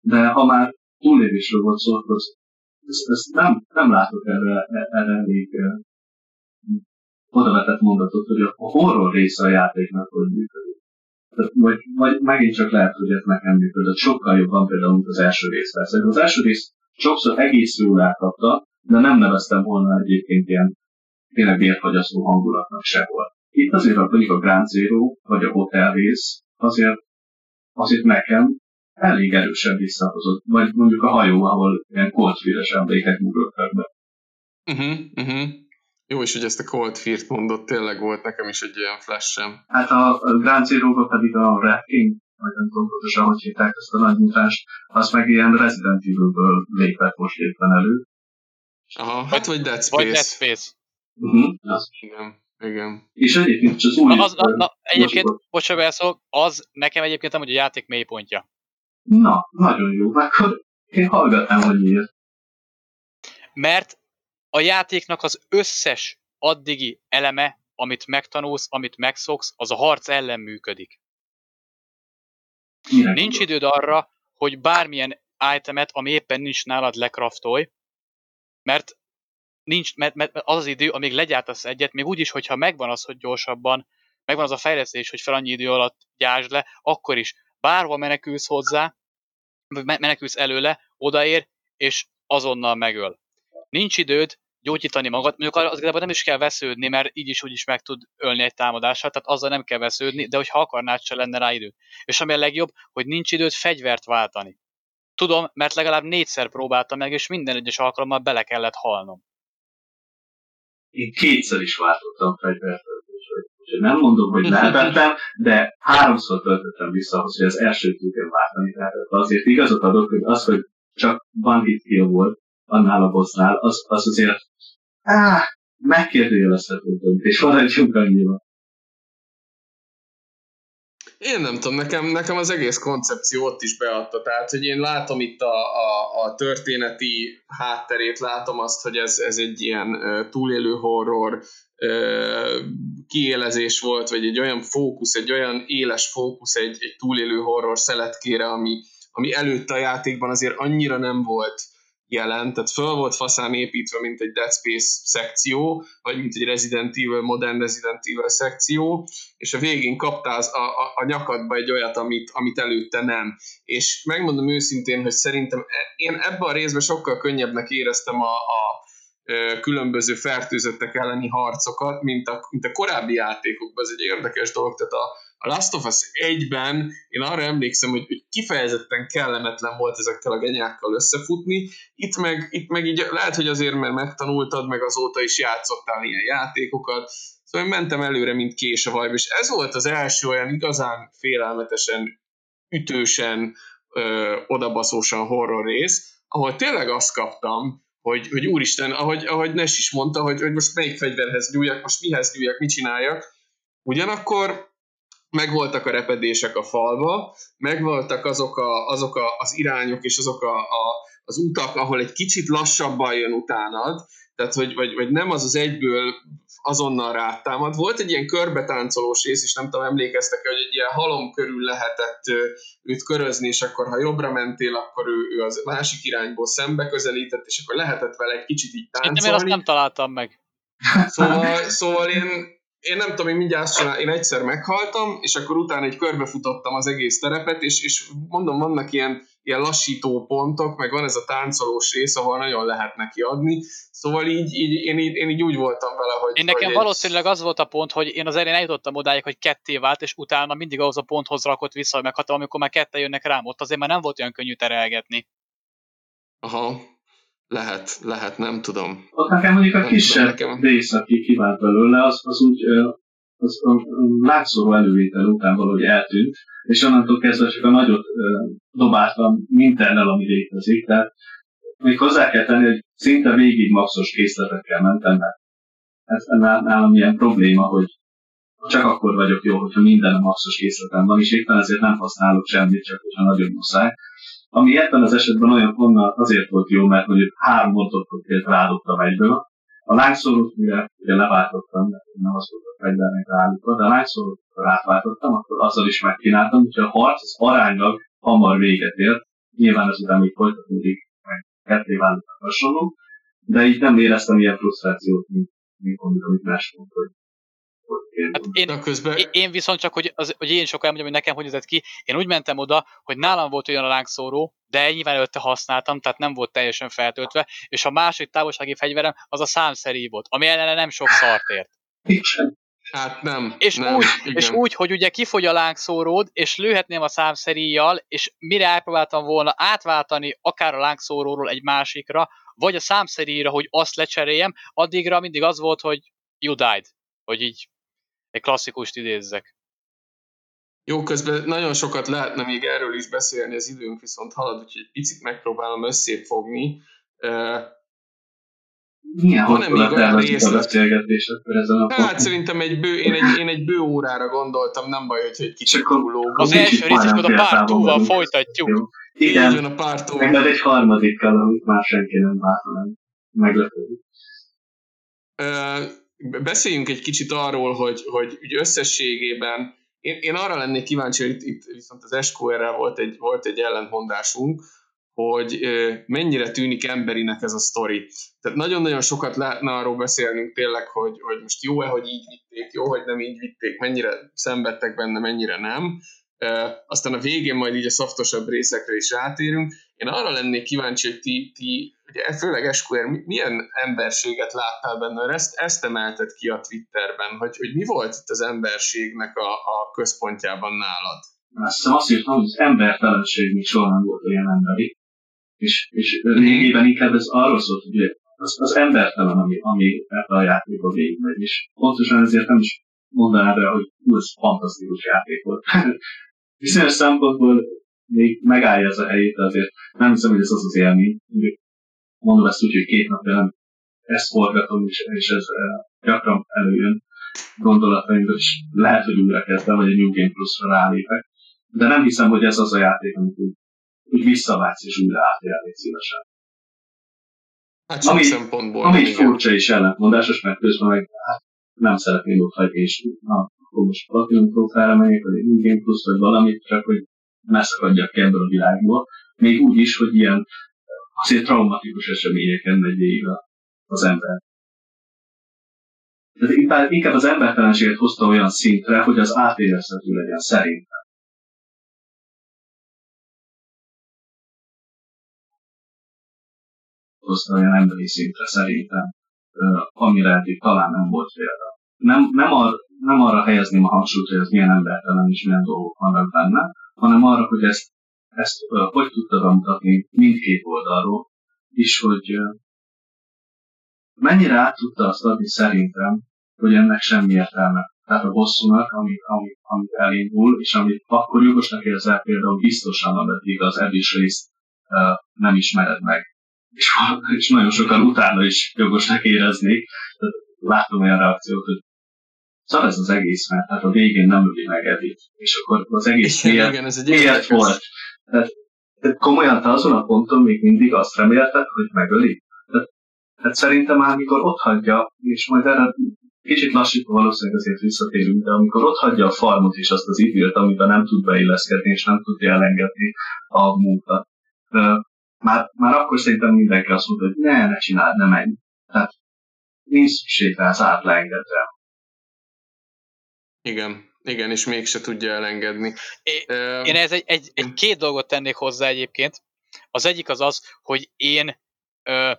De ha már túlélésről volt szó, akkor ezt, ezt nem, nem látok erre, erre elég oda vetett mondatot, hogy a horror része a játéknak hogy működik. vagy, vagy megint csak lehet, hogy ez nekem működött. Sokkal jobban például, mint az első részben. Szerintem az első rész sokszor egész jól átadta, de nem neveztem volna egyébként ilyen tényleg vérfagyasztó hangulatnak sehol. Itt azért mondjuk a Grand Zero, vagy a Hotel rész, azért, azért nekem elég erősen visszahozott. Vagy mondjuk a hajó, ahol ilyen koltfíres emlékek mugrottak be. Uh-huh, uh-huh. Jó is, hogy ezt a Cold Fear-t mondott, tényleg volt nekem is egy ilyen flash-em. Hát a Grand zero pedig a Rat King, vagy nem tudom pontosan, hogy hívták ezt a nagy mutást, az meg ilyen Resident Evil-ből lépett most éppen elő. Aha, hát vagy Dead Space. Vagy Dead Space. Uh-huh, az. Igen, igen. És egyébként az új... Na, az, na, na, egyébként, bocsánat, az nekem egyébként nem, hogy a játék mélypontja. Na, nagyon jó, akkor én hallgatnám, hogy miért. Mert a játéknak az összes addigi eleme, amit megtanulsz, amit megszoksz, az a harc ellen működik. Mire nincs időd arra, hogy bármilyen itemet, ami éppen nincs nálad, lekraftolj, mert nincs, mert, mert az az idő, amíg legyártasz egyet, még úgy is, hogyha megvan az, hogy gyorsabban, megvan az a fejlesztés, hogy fel annyi idő alatt gyásd le, akkor is bárhol menekülsz hozzá, menekülsz előle, odaér, és azonnal megöl. Nincs időd gyógyítani magad, mondjuk az igazából nem is kell vesződni, mert így is úgy is meg tud ölni egy támadással, tehát azzal nem kell vesződni, de hogyha akarnád, se lenne rá idő. És ami a legjobb, hogy nincs időd fegyvert váltani. Tudom, mert legalább négyszer próbáltam meg, és minden egyes alkalommal bele kellett halnom. Én kétszer is váltottam fegyvert, úgyhogy nem mondom, hogy lehetetlen, de háromszor töltöttem vissza ahhoz, hogy az első tudjam váltani. Tehát azért igazat adok, hogy az, hogy csak one hit kill volt, annál a bossnál, az, az azért áh, megkérdőjelezhető döntés, maradjunk annyira. Én nem tudom, nekem, nekem az egész koncepció ott is beadta, tehát hogy én látom itt a, a, a történeti hátterét, látom azt, hogy ez, ez egy ilyen túlélő horror kiélezés volt, vagy egy olyan fókusz, egy olyan éles fókusz egy, egy túlélő horror szeletkére, ami, ami előtte a játékban azért annyira nem volt jelen, tehát föl volt faszán építve, mint egy Dead Space szekció, vagy mint egy Resident Evil, modern Resident Evil szekció, és a végén kaptál a, a, a nyakadba egy olyat, amit, amit előtte nem. És megmondom őszintén, hogy szerintem e, én ebben a részben sokkal könnyebbnek éreztem a, a különböző fertőzöttek elleni harcokat, mint a, mint a korábbi játékokban. Ez egy érdekes dolog, tehát a, a Last of Us 1-ben én arra emlékszem, hogy, hogy kifejezetten kellemetlen volt ezekkel a genyákkal összefutni. Itt meg, itt meg így lehet, hogy azért, mert megtanultad, meg azóta is játszottál ilyen játékokat, Szóval én mentem előre, mint kés a vajba, és ez volt az első olyan igazán félelmetesen, ütősen, ö, odabaszósan horror rész, ahol tényleg azt kaptam, hogy, hogy úristen, ahogy, ahogy Nes is mondta, hogy, hogy most melyik fegyverhez nyúljak, most mihez nyúljak, mit csináljak. Ugyanakkor megvoltak a repedések a falba, megvoltak azok, a, azok a, az irányok és azok a, a, az utak, ahol egy kicsit lassabban jön utánad, tehát hogy vagy, vagy nem az az egyből azonnal rátámad. Volt egy ilyen körbetáncolós rész, és nem tudom, emlékeztek hogy egy ilyen halom körül lehetett őt körözni, és akkor ha jobbra mentél, akkor ő, ő az másik irányból szembe közelített, és akkor lehetett vele egy kicsit így táncolni. Én azt nem találtam meg. Szóval, szóval én, én nem tudom, én mindjárt azt csinál, én egyszer meghaltam, és akkor utána egy körbefutottam az egész terepet, és, és mondom, vannak ilyen, ilyen lassító pontok, meg van ez a táncolós rész, ahol nagyon lehet neki adni, szóval így, így, én, így én így úgy voltam vele, hogy... Én nekem hogy valószínűleg az volt a pont, hogy én az elején eljutottam odáig, hogy ketté vált, és utána mindig ahhoz a ponthoz rakott vissza, hogy meghatom, amikor már kette jönnek rám, ott azért már nem volt olyan könnyű terelgetni. Aha, lehet, lehet, nem tudom. Ott nekem mondjuk a Nem kisebb nekem- rész, aki kivált belőle, az, az úgy az a látszóró elővétel után valahogy eltűnt, és onnantól kezdve csak a nagyot dobáltam mindennel, ami létezik. Tehát még hozzá kell tenni, hogy szinte végig maxos készletekkel mentem, mert ez nálam ilyen probléma, hogy csak akkor vagyok jó, hogyha minden a maxos készletem van, és éppen ezért nem használok semmit, csak hogyha nagyon muszáj. Ami ebben az esetben olyan onnan azért volt jó, mert mondjuk három motorkot rádobtam egyből. A lángszórót ugye, ugye leváltottam, mert nem azt volt a fegyvernek ráállítva, de a lángszórót átváltottam, akkor azzal is megkínáltam, úgyhogy a harc az aránylag hamar véget ért. Nyilván ezután még folytatódik, meg ketté válnak hasonló, de így nem éreztem ilyen frusztrációt, mint, mint amit más mond, hogy Hát én, közben... én viszont csak, hogy, az, hogy én sokkal elmondjam, hogy nekem hogy nézett ki, én úgy mentem oda, hogy nálam volt olyan a lángszóró, de nyilván előtte használtam, tehát nem volt teljesen feltöltve, és a másik távolsági fegyverem az a számszerű volt, ami ellene nem sok szart ért. Hát nem. És, nem, úgy, és úgy, hogy ugye kifogy a lángszóród, és lőhetném a számszeríjjal, és mire elpróbáltam volna átváltani akár a lángszóróról egy másikra, vagy a számszeríra, hogy azt lecseréljem, addigra mindig az volt, hogy you died. Hogy így egy klasszikust idézzek. Jó, közben nagyon sokat lehetne még erről is beszélni, az időnk viszont halad, úgyhogy egy picit megpróbálom összefogni. Milyen Van-e még olyan részlet? a Hát szerintem egy bő, én, egy, én egy bő órára gondoltam, nem baj, hogy egy kicsit túlógunk. Az első rész, és a párt túlval folytatjuk. Igen, Igen a párt meg az egy harmadikkal, amit már senki nem vár, hanem meglepődik. Beszéljünk egy kicsit arról, hogy, hogy úgy összességében én, én arra lennék kíváncsi, hogy itt, itt viszont az SQR-rel volt egy, volt egy ellentmondásunk, hogy mennyire tűnik emberinek ez a sztori. Tehát nagyon-nagyon sokat lehetne arról beszélnünk tényleg, hogy, hogy most jó-e, hogy így vitték, jó, hogy nem így vitték, mennyire szenvedtek benne, mennyire nem. Aztán a végén majd így a szaftosabb részekre is rátérünk. Én arra lennék kíváncsi, hogy ti, ti ugye főleg SQR, milyen emberséget láttál benne, ezt, ezt emelted ki a Twitterben, hogy, hogy mi volt itt az emberségnek a, a központjában nálad? Azt hiszem azt írtam, hogy az embertelenség még soha nem volt olyan emberi. És, és lényegében inkább ez arról szólt, hogy az, az embertelen, ami, ami ebbe a játékba végigmegy, és pontosan ezért nem is mondaná be, hogy ez fantasztikus játék volt. Bizonyos szempontból még megállja ez a helyét, de azért nem hiszem, hogy ez az az élmény. Mondom ezt úgy, hogy két napja nem ezt forgatom, és, és ez gyakran előjön gondolataimból, és lehet, hogy újra kezdem, vagy a New Game Plus-ra rálépek. De nem hiszem, hogy ez az a játék, amit úgy úgy visszavágsz és újra átélni szívesen. Hát ami, szempontból. Ami egy furcsa és ellentmondásos, mert közben meg hát, nem szeretném ott hagyni, és na, akkor most Platinum megyek, vagy egy Game Plus, vagy valamit, csak hogy megszakadjak ebből a világból. Még úgy is, hogy ilyen azért traumatikus eseményeken megy végig az ember. Tehát inkább az embertelenséget hozta olyan szintre, hogy az átérezhető legyen szerintem. hozta olyan emberi szintre szerintem, amire eddig talán nem volt példa. Nem, nem, ar, nem arra helyezném a hangsúlyt, hogy ez milyen embertelen és milyen dolgok vannak benne, hanem arra, hogy ezt, ezt hogy tudta bemutatni mindkét oldalról, és hogy mennyire át tudta azt adni szerintem, hogy ennek semmi értelme. Tehát a bosszúnak, amit, amit, amit elindul, és amit akkor jogosnak érzel például biztosan, ameddig az eddig részt nem ismered meg és, és nagyon sokan utána is jogosnak éreznék. Látom olyan reakciót, hogy szar ez az egész, mert hát a végén nem öli meg Edit. És akkor az egész igen, miért, igen, ez egy miért volt? Tehát, tehát komolyan te azon a ponton még mindig azt remélted, hogy megöli? Tehát, tehát szerintem már amikor ott hagyja, és majd erre kicsit lassítva valószínűleg azért visszatérünk, de amikor ott hagyja a farmot és azt az időt, amiben nem tud beilleszkedni, és nem tudja elengedni a munkat, már, már akkor szerintem mindenki azt mondta, hogy ne, ne csináld, ne menj. Tehát nincs szükség rá, az átleengedre. Igen, igen, és mégse tudja elengedni. É, uh, én ez egy, egy, egy két dolgot tennék hozzá egyébként. Az egyik az az, hogy én uh,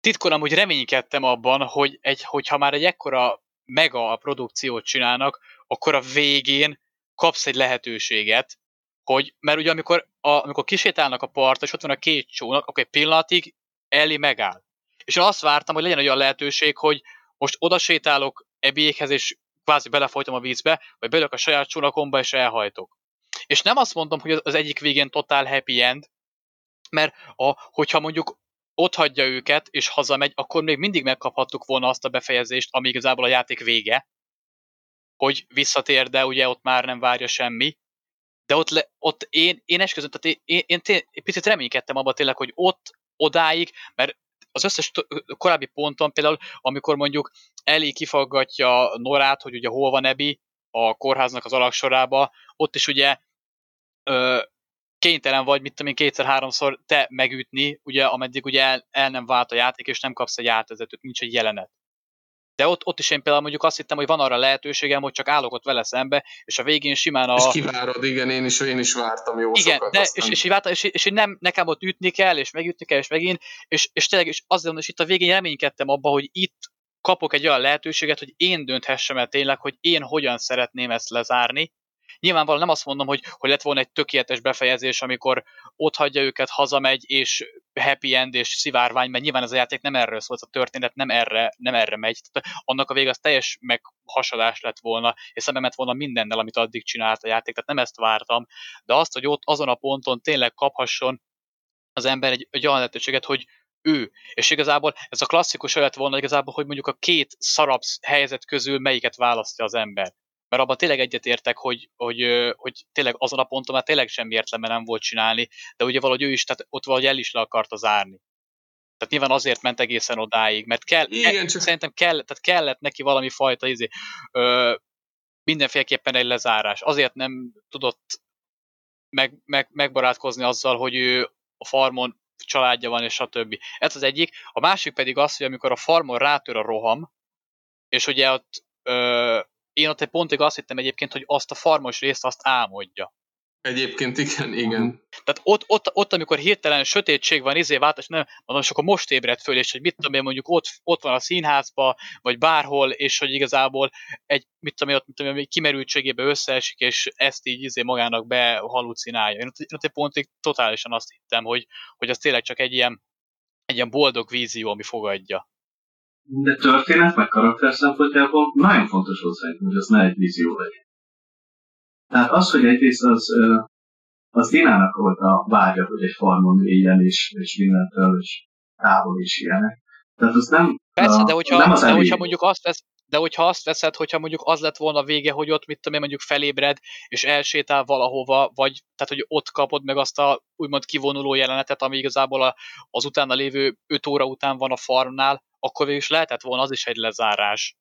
titkon amúgy reménykedtem abban, hogy egy, hogyha már egy ekkora mega a produkciót csinálnak, akkor a végén kapsz egy lehetőséget, hogy, mert ugye amikor, a, amikor kisétálnak a partra, és ott van a két csónak, akkor egy pillanatig Ellie megáll. És én azt vártam, hogy legyen olyan lehetőség, hogy most oda sétálok Ebiékhez, és kvázi belefolytom a vízbe, vagy belök a saját csónakomba, és elhajtok. És nem azt mondom, hogy az egyik végén totál happy end, mert a, hogyha mondjuk ott hagyja őket, és hazamegy, akkor még mindig megkaphattuk volna azt a befejezést, ami igazából a játék vége, hogy visszatér, de ugye ott már nem várja semmi, de ott, le, ott én, én esküszöm, tehát én, én, én, én, picit reménykedtem abban tényleg, hogy ott, odáig, mert az összes korábbi ponton például, amikor mondjuk Eli kifaggatja Norát, hogy ugye hol van Ebi a kórháznak az alaksorába, ott is ugye ö, kénytelen vagy, mit tudom én, kétszer-háromszor te megütni, ugye, ameddig ugye el, el nem vált a játék, és nem kapsz egy átvezetőt, nincs egy jelenet. De ott, ott is én például mondjuk azt hittem, hogy van arra lehetőségem, hogy csak állok ott vele szembe, és a végén simán a... És kivárod, igen, én is, én is vártam jó igen, sokat. De, aztán... és, és, és, és, és, és, nem nekem ott ütni kell, és megütni kell, és megint, és, és tényleg, és azért, és itt a végén reménykedtem abba, hogy itt kapok egy olyan lehetőséget, hogy én dönthessem el tényleg, hogy én hogyan szeretném ezt lezárni, Nyilvánvalóan nem azt mondom, hogy, hogy lett volna egy tökéletes befejezés, amikor ott hagyja őket, hazamegy, és happy end és szivárvány, mert nyilván ez a játék nem erről szólt, a történet nem erre, nem erre megy. Tehát annak a vége az teljes meghasadás lett volna, és szembe ment volna mindennel, amit addig csinált a játék, tehát nem ezt vártam, de azt, hogy ott azon a ponton tényleg kaphasson az ember egy, egy olyan lehetőséget, hogy ő. És igazából ez a klasszikus olyat volna igazából, hogy mondjuk a két szarabb helyzet közül melyiket választja az ember mert abban tényleg egyetértek, hogy, hogy, hogy tényleg azon a ponton már tényleg semmi értelme nem volt csinálni, de ugye valahogy ő is, tehát ott valahogy el is le akarta zárni. Tehát nyilván azért ment egészen odáig, mert kell, Igen, csak... szerintem kell, tehát kellett neki valami fajta izé, ö, mindenféleképpen egy lezárás. Azért nem tudott meg, meg, megbarátkozni azzal, hogy ő a farmon családja van, és stb. Ez az egyik. A másik pedig az, hogy amikor a farmon rátör a roham, és ugye ott ö, én ott egy pontig azt hittem egyébként, hogy azt a farmos részt azt álmodja. Egyébként igen, igen. Tehát ott, ott, ott, amikor hirtelen sötétség van, izé váltás, nem, mondom, és akkor most ébredt föl, és hogy mit tudom én, mondjuk ott, ott van a színházba, vagy bárhol, és hogy igazából egy, mit tudom én, ott, mit tudom én, kimerültségébe összeesik, és ezt így izé magának behalucinálja. Én ott, én ott egy pontig totálisan azt hittem, hogy, hogy az tényleg csak egy ilyen, egy ilyen boldog vízió, ami fogadja de történet meg karakter szempontjából nagyon fontos volt szerintem, hogy az ne egy vízió legyen. Tehát az, hogy egyrészt az, az Dinának volt a vágya, hogy egy farmon éljen, és, és mindentől, és távol is ilyenek. Tehát az nem, Persze, a, de hogyha, nem az de hogyha mondjuk azt vesz, de hogyha azt veszed, hogyha mondjuk az lett volna a vége, hogy ott, mit tudom én, mondjuk felébred, és elsétál valahova, vagy tehát, hogy ott kapod meg azt a úgymond kivonuló jelenetet, ami igazából a, az utána lévő 5 óra után van a farmnál, akkor végül is lehetett volna az is egy lezárás.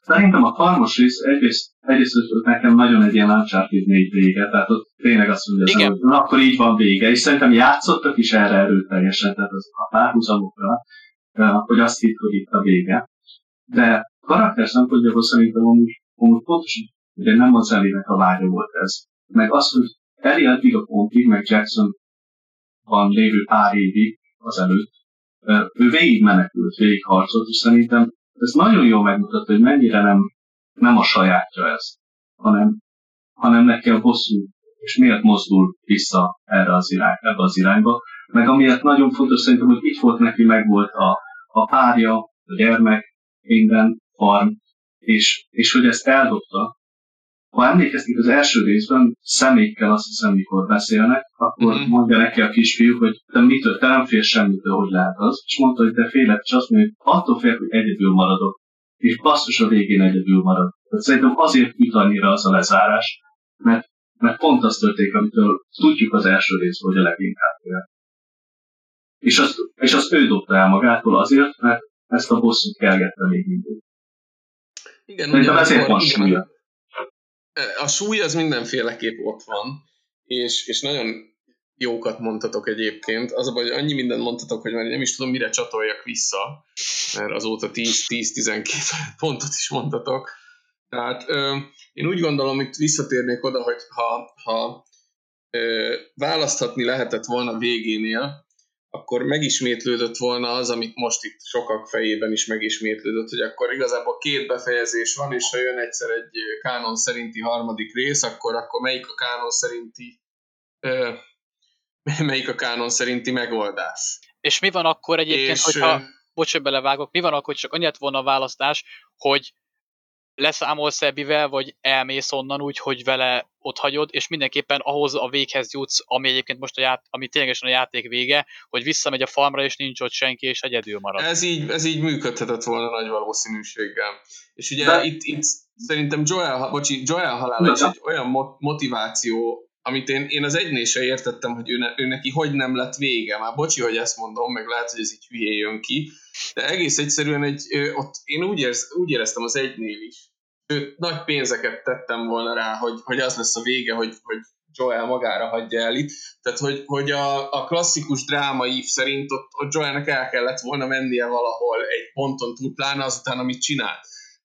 Szerintem a farmos rész egyrészt, egyrészt nekem nagyon egy ilyen Uncharted 4 vége, tehát ott tényleg azt mondja, hogy na, akkor így van vége, és szerintem játszottak is erre erőteljesen, tehát az a párhuzamokra, hogy azt hitt, hogy itt a vége. De karakter szempontjából szerintem amúgy, amúgy pontosan, ugye nem az elének a vágya volt ez. Meg az, hogy eddig a pontig, meg Jackson van lévő pár évig az előtt, ő végig menekült, végig harcolt, és szerintem ez nagyon jól megmutatta, hogy mennyire nem, nem a sajátja ez, hanem, hanem neki a bosszú, és miért mozdul vissza erre az irány, ebbe az irányba. Meg amiért nagyon fontos szerintem, hogy itt volt neki, meg volt a, a párja, a gyermek, minden, farm, és, és hogy ezt eldobta, ha emlékeztek az első részben, szemékkel azt hiszem, mikor beszélnek, akkor mm-hmm. mondja neki a kisfiú, hogy te mitől, te nem félsz semmitől, hogy lehet az. És mondta, hogy te félek, és azt mondja, hogy attól fél, hogy egyedül maradok. És basszus a végén egyedül marad. Tehát szerintem azért üt annyira az a lezárás, mert, mert pont az történik, amitől tudjuk az első részből, hogy a leginkább fél. És azt, és azt ő dobta el magától azért, mert ezt a bosszút kelgette még mindig. Igen, Szerintem ezért van súlya a súly az mindenféleképp ott van, és, és nagyon jókat mondtatok egyébként. Az a baj, hogy annyi mindent mondtatok, hogy már nem is tudom, mire csatoljak vissza, mert azóta 10-10-12 pontot is mondtatok. Tehát ö, én úgy gondolom, hogy visszatérnék oda, hogy ha, ha ö, választhatni lehetett volna végénél, akkor megismétlődött volna az, amit most itt sokak fejében is megismétlődött, hogy akkor igazából két befejezés van, és ha jön egyszer egy kánon szerinti harmadik rész, akkor, akkor melyik a kánon szerinti ö, melyik a kánon szerinti megoldás. És mi van akkor egyébként, és, hogyha, bocs, belevágok, mi van akkor, hogy csak annyit volna a választás, hogy leszámolsz Ebivel, vagy elmész onnan úgy, hogy vele ott hagyod, és mindenképpen ahhoz a véghez jutsz, ami egyébként most a ját, ami ténylegesen a játék vége, hogy visszamegy a farmra, és nincs ott senki, és egyedül marad. Ez így, ez így működhetett volna nagy valószínűséggel. És ugye De... itt, itt szerintem Joel, bocsi, Joel halála is egy olyan motiváció, amit én, én az egynél se értettem, hogy ő, ne, ő neki hogy nem lett vége. Már bocsi, hogy ezt mondom, meg lehet, hogy ez így hülyé jön ki, de egész egyszerűen egy, ott én úgy, érez, úgy éreztem az egynél is, sőt, nagy pénzeket tettem volna rá, hogy, hogy az lesz a vége, hogy, hogy Joel magára hagyja el itt. Tehát, hogy, hogy a, a klasszikus dráma szerint ott, ott Joelnek el kellett volna mennie valahol egy ponton túl, pláne azután, amit csinált.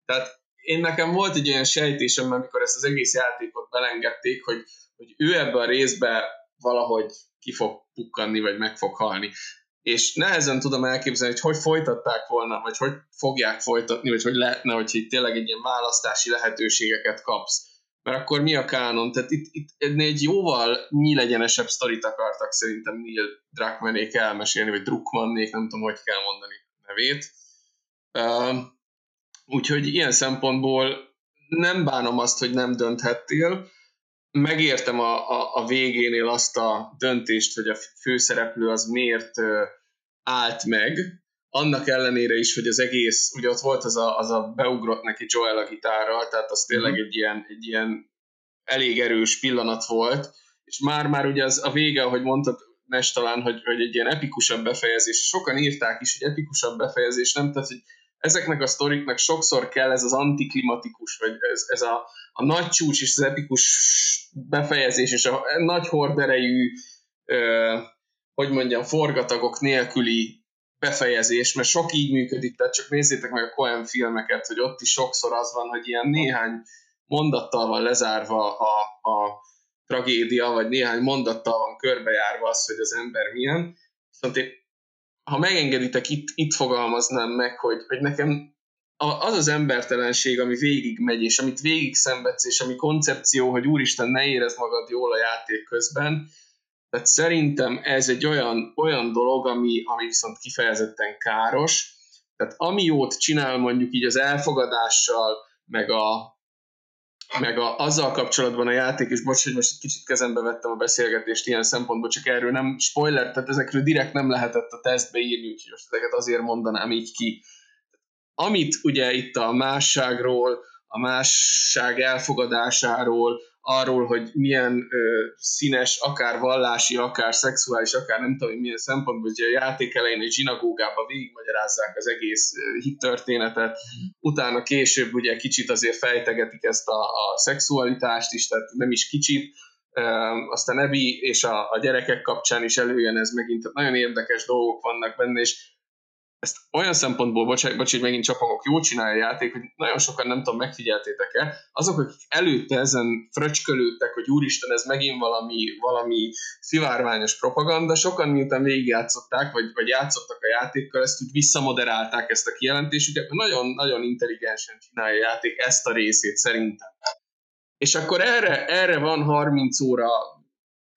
Tehát én nekem volt egy olyan sejtésem, amikor ezt az egész játékot belengedték, hogy, hogy ő ebbe a részbe valahogy ki fog pukkanni, vagy meg fog halni. És nehezen tudom elképzelni, hogy hogy folytatták volna, vagy hogy fogják folytatni, vagy hogy lehetne, hogy itt tényleg egy ilyen választási lehetőségeket kapsz. Mert akkor mi a kánon? Tehát itt, itt egy jóval nyílegyenesebb sztorit akartak szerintem Neil Druckmannék elmesélni, vagy Druckmannék, nem tudom, hogy kell mondani nevét. Uh, úgyhogy ilyen szempontból nem bánom azt, hogy nem dönthettél, megértem a, a, a végénél azt a döntést, hogy a főszereplő az miért állt meg, annak ellenére is, hogy az egész, ugye ott volt az a, az a beugrott neki Joel a gitárral, tehát az tényleg mhm. egy ilyen, egy ilyen elég erős pillanat volt, és már-már ugye az a vége, ahogy mondtad, Nes talán, hogy, hogy egy ilyen epikusabb befejezés, sokan írták is, hogy epikusabb befejezés, nem? Tehát, hogy ezeknek a sztoriknak sokszor kell ez az antiklimatikus, vagy ez, ez a, a nagy csúcs és az epikus befejezés, és a nagy horderejű, ö, hogy mondjam, forgatagok nélküli befejezés, mert sok így működik, tehát csak nézzétek meg a Coen filmeket, hogy ott is sokszor az van, hogy ilyen néhány mondattal van lezárva a, a tragédia, vagy néhány mondattal van körbejárva az, hogy az ember milyen. Viszont én ha megengeditek, itt, itt fogalmaznám meg, hogy, hogy nekem az az embertelenség, ami végig megy, és amit végig szenvedsz, és ami koncepció, hogy úristen, ne érezd magad jól a játék közben, tehát szerintem ez egy olyan, olyan dolog, ami, ami viszont kifejezetten káros. Tehát ami jót csinál mondjuk így az elfogadással, meg a, meg a, azzal kapcsolatban a játék, és bocs, hogy most egy kicsit kezembe vettem a beszélgetést ilyen szempontból, csak erről nem spoiler, tehát ezekről direkt nem lehetett a tesztbe írni, úgyhogy most ezeket azért mondanám így ki. Amit ugye itt a másságról, a másság elfogadásáról, arról, hogy milyen ö, színes, akár vallási, akár szexuális, akár nem tudom, milyen szempontból, hogy a játék elején egy zsinagógába végigmagyarázzák az egész hittörténetet, utána később ugye kicsit azért fejtegetik ezt a, a szexualitást is, tehát nem is kicsit, ö, aztán Ebi és a, a gyerekek kapcsán is előjön ez megint, tehát nagyon érdekes dolgok vannak benne, és ezt olyan szempontból, bocs, bocs hogy megint csapangok, jól csinálja a játék, hogy nagyon sokan nem tudom, megfigyeltétek-e, azok, akik előtte ezen fröcskölődtek, hogy úristen, ez megint valami, valami szivárványos propaganda, sokan miután végigjátszották, vagy, vagy játszottak a játékkal, ezt úgy visszamoderálták ezt a kijelentésüket, nagyon-nagyon intelligensen csinálja a játék ezt a részét szerintem. És akkor erre, erre van 30 óra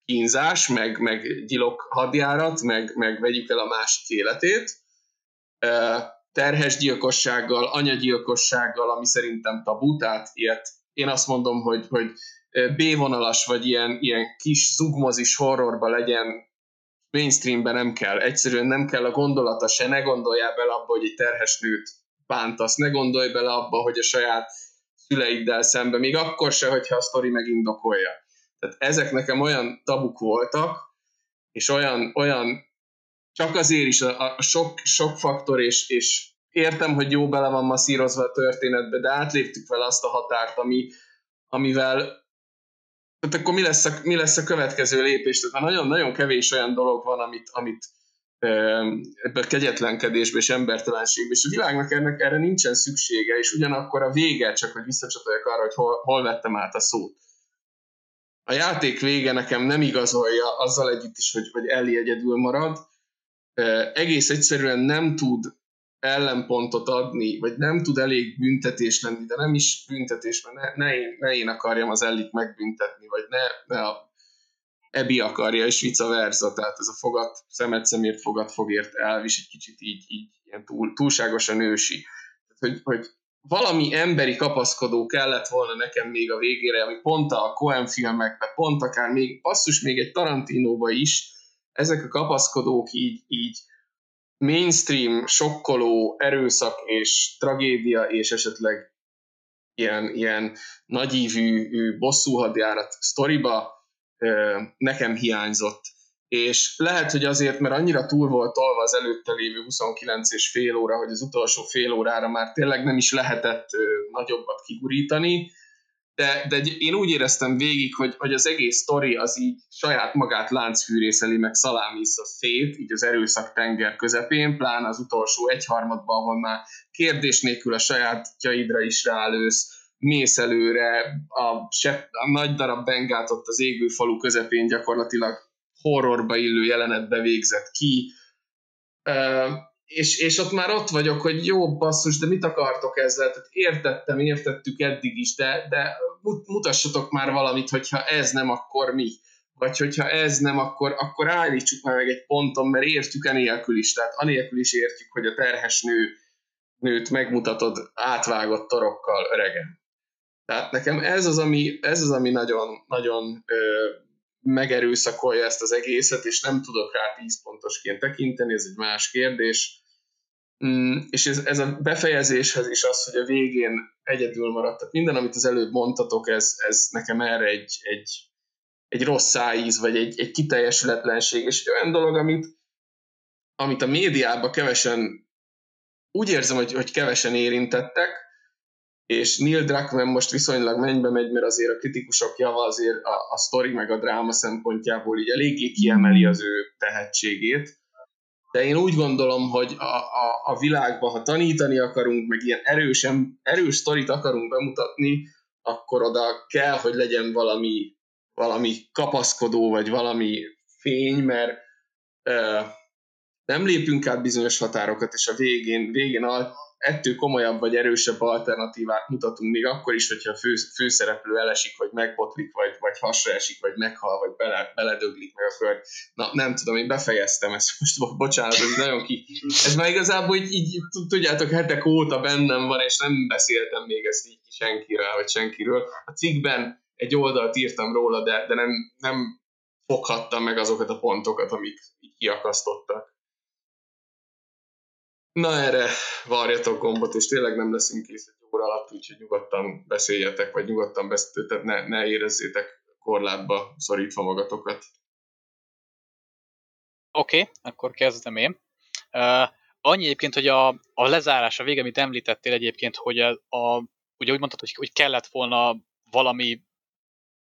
kínzás, meg, meg gyilok hadjárat, meg, meg vegyük el a másik életét, terhes gyilkossággal, anyagyilkossággal, ami szerintem tabu, tehát ilyet én azt mondom, hogy, hogy B-vonalas, vagy ilyen, ilyen kis zugmozis horrorba legyen, mainstreamben nem kell. Egyszerűen nem kell a gondolata se, ne gondoljál bele abba, hogy egy terhes nőt bántasz, ne gondolj bele abba, hogy a saját szüleiddel szembe, még akkor se, hogyha a sztori megindokolja. Tehát ezek nekem olyan tabuk voltak, és olyan, olyan csak azért is a, a sok, sok faktor, és, és értem, hogy jó bele van masszírozva a történetbe, de átléptük vele azt a határt, ami, amivel tehát akkor mi lesz, a, mi lesz a következő lépés? Tehát nagyon-nagyon kevés olyan dolog van, amit, amit ebben a kegyetlenkedésbe és embertelenségbe, és a világnak ennek erre nincsen szüksége, és ugyanakkor a vége, csak hogy visszacsatoljak arra, hogy hol, hol vettem át a szót. A játék vége nekem nem igazolja azzal együtt is, hogy, hogy Ellie egyedül marad, egész egyszerűen nem tud ellenpontot adni, vagy nem tud elég büntetés lenni, de nem is büntetés, mert ne, ne, én, ne én akarjam az Ellit megbüntetni, vagy ne, ne a Ebi akarja, és vice versa, tehát ez a fogat, szemet szemért, fogat fogért elvis egy kicsit így, így ilyen túl, túlságosan ősi. Hogy, hogy valami emberi kapaszkodó kellett volna nekem még a végére, ami pont a Coen filmekben, pont akár még, passzus még egy Tarantinóba is, ezek a kapaszkodók így, így mainstream, sokkoló, erőszak és tragédia, és esetleg ilyen, ilyen nagyívű bosszúhadjárat sztoriba nekem hiányzott. És lehet, hogy azért, mert annyira túl volt tolva az előtte lévő 29 és fél óra, hogy az utolsó fél órára már tényleg nem is lehetett nagyobbat kigurítani, de, de én úgy éreztem végig, hogy, hogy az egész sztori az így saját magát láncfűrészeli, meg szalámissza szét, így az erőszak tenger közepén, plán az utolsó egyharmadban, ahol már kérdés nélkül a sajátjaidra is rálősz, mész előre, a, se, a nagy darab bengát ott az égő falu közepén gyakorlatilag horrorba illő jelenetbe végzett ki, és, és ott már ott vagyok, hogy jó basszus, de mit akartok ezzel? Tehát értettem, értettük eddig is, de, de mutassatok már valamit, hogyha ez nem, akkor mi? Vagy hogyha ez nem, akkor, akkor állítsuk már meg egy ponton, mert értjük enélkül is. Tehát anélkül is értjük, hogy a terhes nő, nőt megmutatod átvágott torokkal öregen. Tehát nekem ez az, ami, ez az, ami nagyon, nagyon ö, megerőszakolja ezt az egészet, és nem tudok rá 10 pontosként tekinteni, ez egy más kérdés. Mm, és ez, ez a befejezéshez is az, hogy a végén egyedül maradtak. Minden, amit az előbb mondtatok, ez, ez nekem erre egy, egy, egy rossz szájíz, vagy egy, egy kiteljesületlenség, és olyan dolog, amit, amit a médiában kevesen, úgy érzem, hogy, hogy kevesen érintettek, és Neil Druckmann most viszonylag mennybe megy, mert azért a kritikusok java azért a, a sztori meg a dráma szempontjából így eléggé kiemeli az ő tehetségét, de én úgy gondolom, hogy a, a, a világban, ha tanítani akarunk, meg ilyen erősen, erős sztorit akarunk bemutatni, akkor oda kell, hogy legyen valami, valami kapaszkodó, vagy valami fény, mert ö, nem lépünk át bizonyos határokat, és a végén, végén ettől komolyabb vagy erősebb alternatívát mutatunk, még akkor is, hogyha a fő, főszereplő elesik, vagy megbotlik, vagy, vagy hasra esik, vagy meghal, vagy bele, beledöglik meg a föld. Na, nem tudom, én befejeztem ezt most, bocsánat, hogy nagyon ki. Ez már igazából így, így, tudjátok, hetek óta bennem van, és nem beszéltem még ezt így senkiről, vagy senkiről. A cikkben egy oldalt írtam róla, de, de nem, nem foghattam meg azokat a pontokat, amik így kiakasztottak. Na erre várjatok gombot, és tényleg nem leszünk kész egy óra alatt, úgyhogy nyugodtan beszéljetek, vagy nyugodtan beszéljetek, tehát ne, ne érezzétek korlátba szorítva magatokat. Oké, okay, akkor kezdem én. Uh, annyi egyébként, hogy a, a lezárás, a vége, amit említettél egyébként, hogy a, a ugye úgy mondtad, hogy, hogy kellett volna valami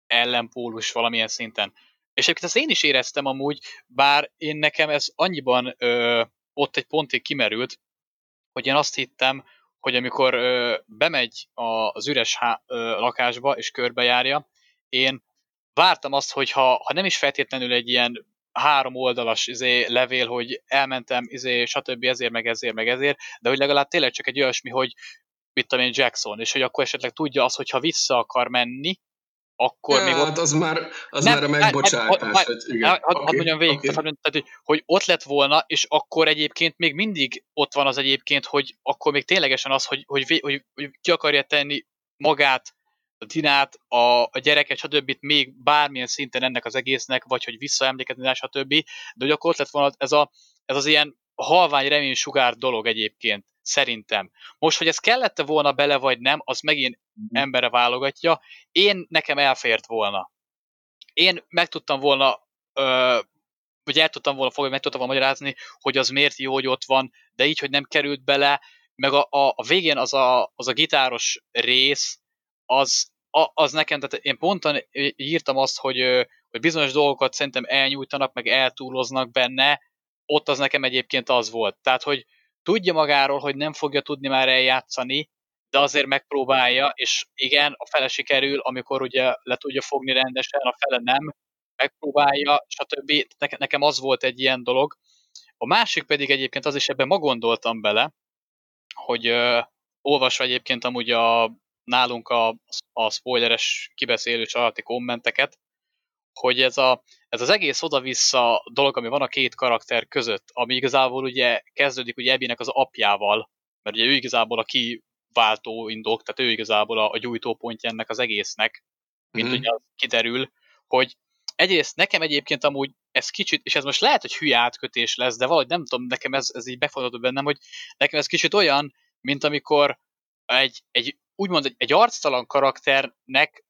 ellenpólus valamilyen szinten. És egyébként ezt én is éreztem amúgy, bár én nekem ez annyiban ö, ott egy pontig kimerült, hogy én azt hittem, hogy amikor ö, bemegy az üres há, ö, lakásba és körbejárja, én vártam azt, hogy ha, ha nem is feltétlenül egy ilyen három oldalas izé, levél, hogy elmentem, izé, stb. ezért, meg ezért, meg ezért, de hogy legalább tényleg csak egy olyasmi, hogy mit tudom én, Jackson, és hogy akkor esetleg tudja azt, hogy ha vissza akar menni, akkor ja, még ott... Hát az már, az nem, már a megbocsátás. Hát, hát, hogy igen. Hát, okay, hadd mondjam végig, okay. tehát, hogy, hogy ott lett volna, és akkor egyébként még mindig ott van az egyébként, hogy akkor még ténylegesen az, hogy, hogy, hogy, hogy ki akarja tenni magát, a Dinát, a, a gyereket, stb. még bármilyen szinten ennek az egésznek, vagy hogy visszaemlékezni, stb. De hogy akkor ott lett volna ez, a, ez az ilyen halvány reménysugár dolog egyébként, szerintem. Most, hogy ez kellett volna bele, vagy nem, az megint. Embere válogatja. Én, nekem elfért volna. Én meg tudtam volna, ö, vagy el tudtam volna fogni, meg tudtam volna magyarázni, hogy az miért jó, hogy ott van, de így, hogy nem került bele, meg a, a, a végén az a, az a gitáros rész, az, a, az nekem, tehát én ponton írtam azt, hogy, hogy bizonyos dolgokat szerintem elnyújtanak, meg eltúloznak benne, ott az nekem egyébként az volt. Tehát, hogy tudja magáról, hogy nem fogja tudni már eljátszani, de azért megpróbálja, és igen, a fele sikerül, amikor ugye le tudja fogni rendesen, a fele nem, megpróbálja, stb. Nekem az volt egy ilyen dolog. A másik pedig egyébként az is ebben ma gondoltam bele, hogy uh, olvasva egyébként amúgy a, nálunk a, a spoileres kibeszélős alatti kommenteket, hogy ez, a, ez az egész oda-vissza dolog, ami van a két karakter között, ami igazából ugye kezdődik ugye Ebinek az apjával, mert ugye ő igazából a kiváltó indok, tehát ő igazából a, a gyújtópontja ennek az egésznek, mint mm-hmm. ugye az kiderül, hogy egyrészt nekem egyébként amúgy ez kicsit, és ez most lehet, hogy hülye átkötés lesz, de valahogy nem tudom, nekem ez, ez így befogadott bennem, hogy nekem ez kicsit olyan, mint amikor egy, egy úgymond egy, egy arctalan karakternek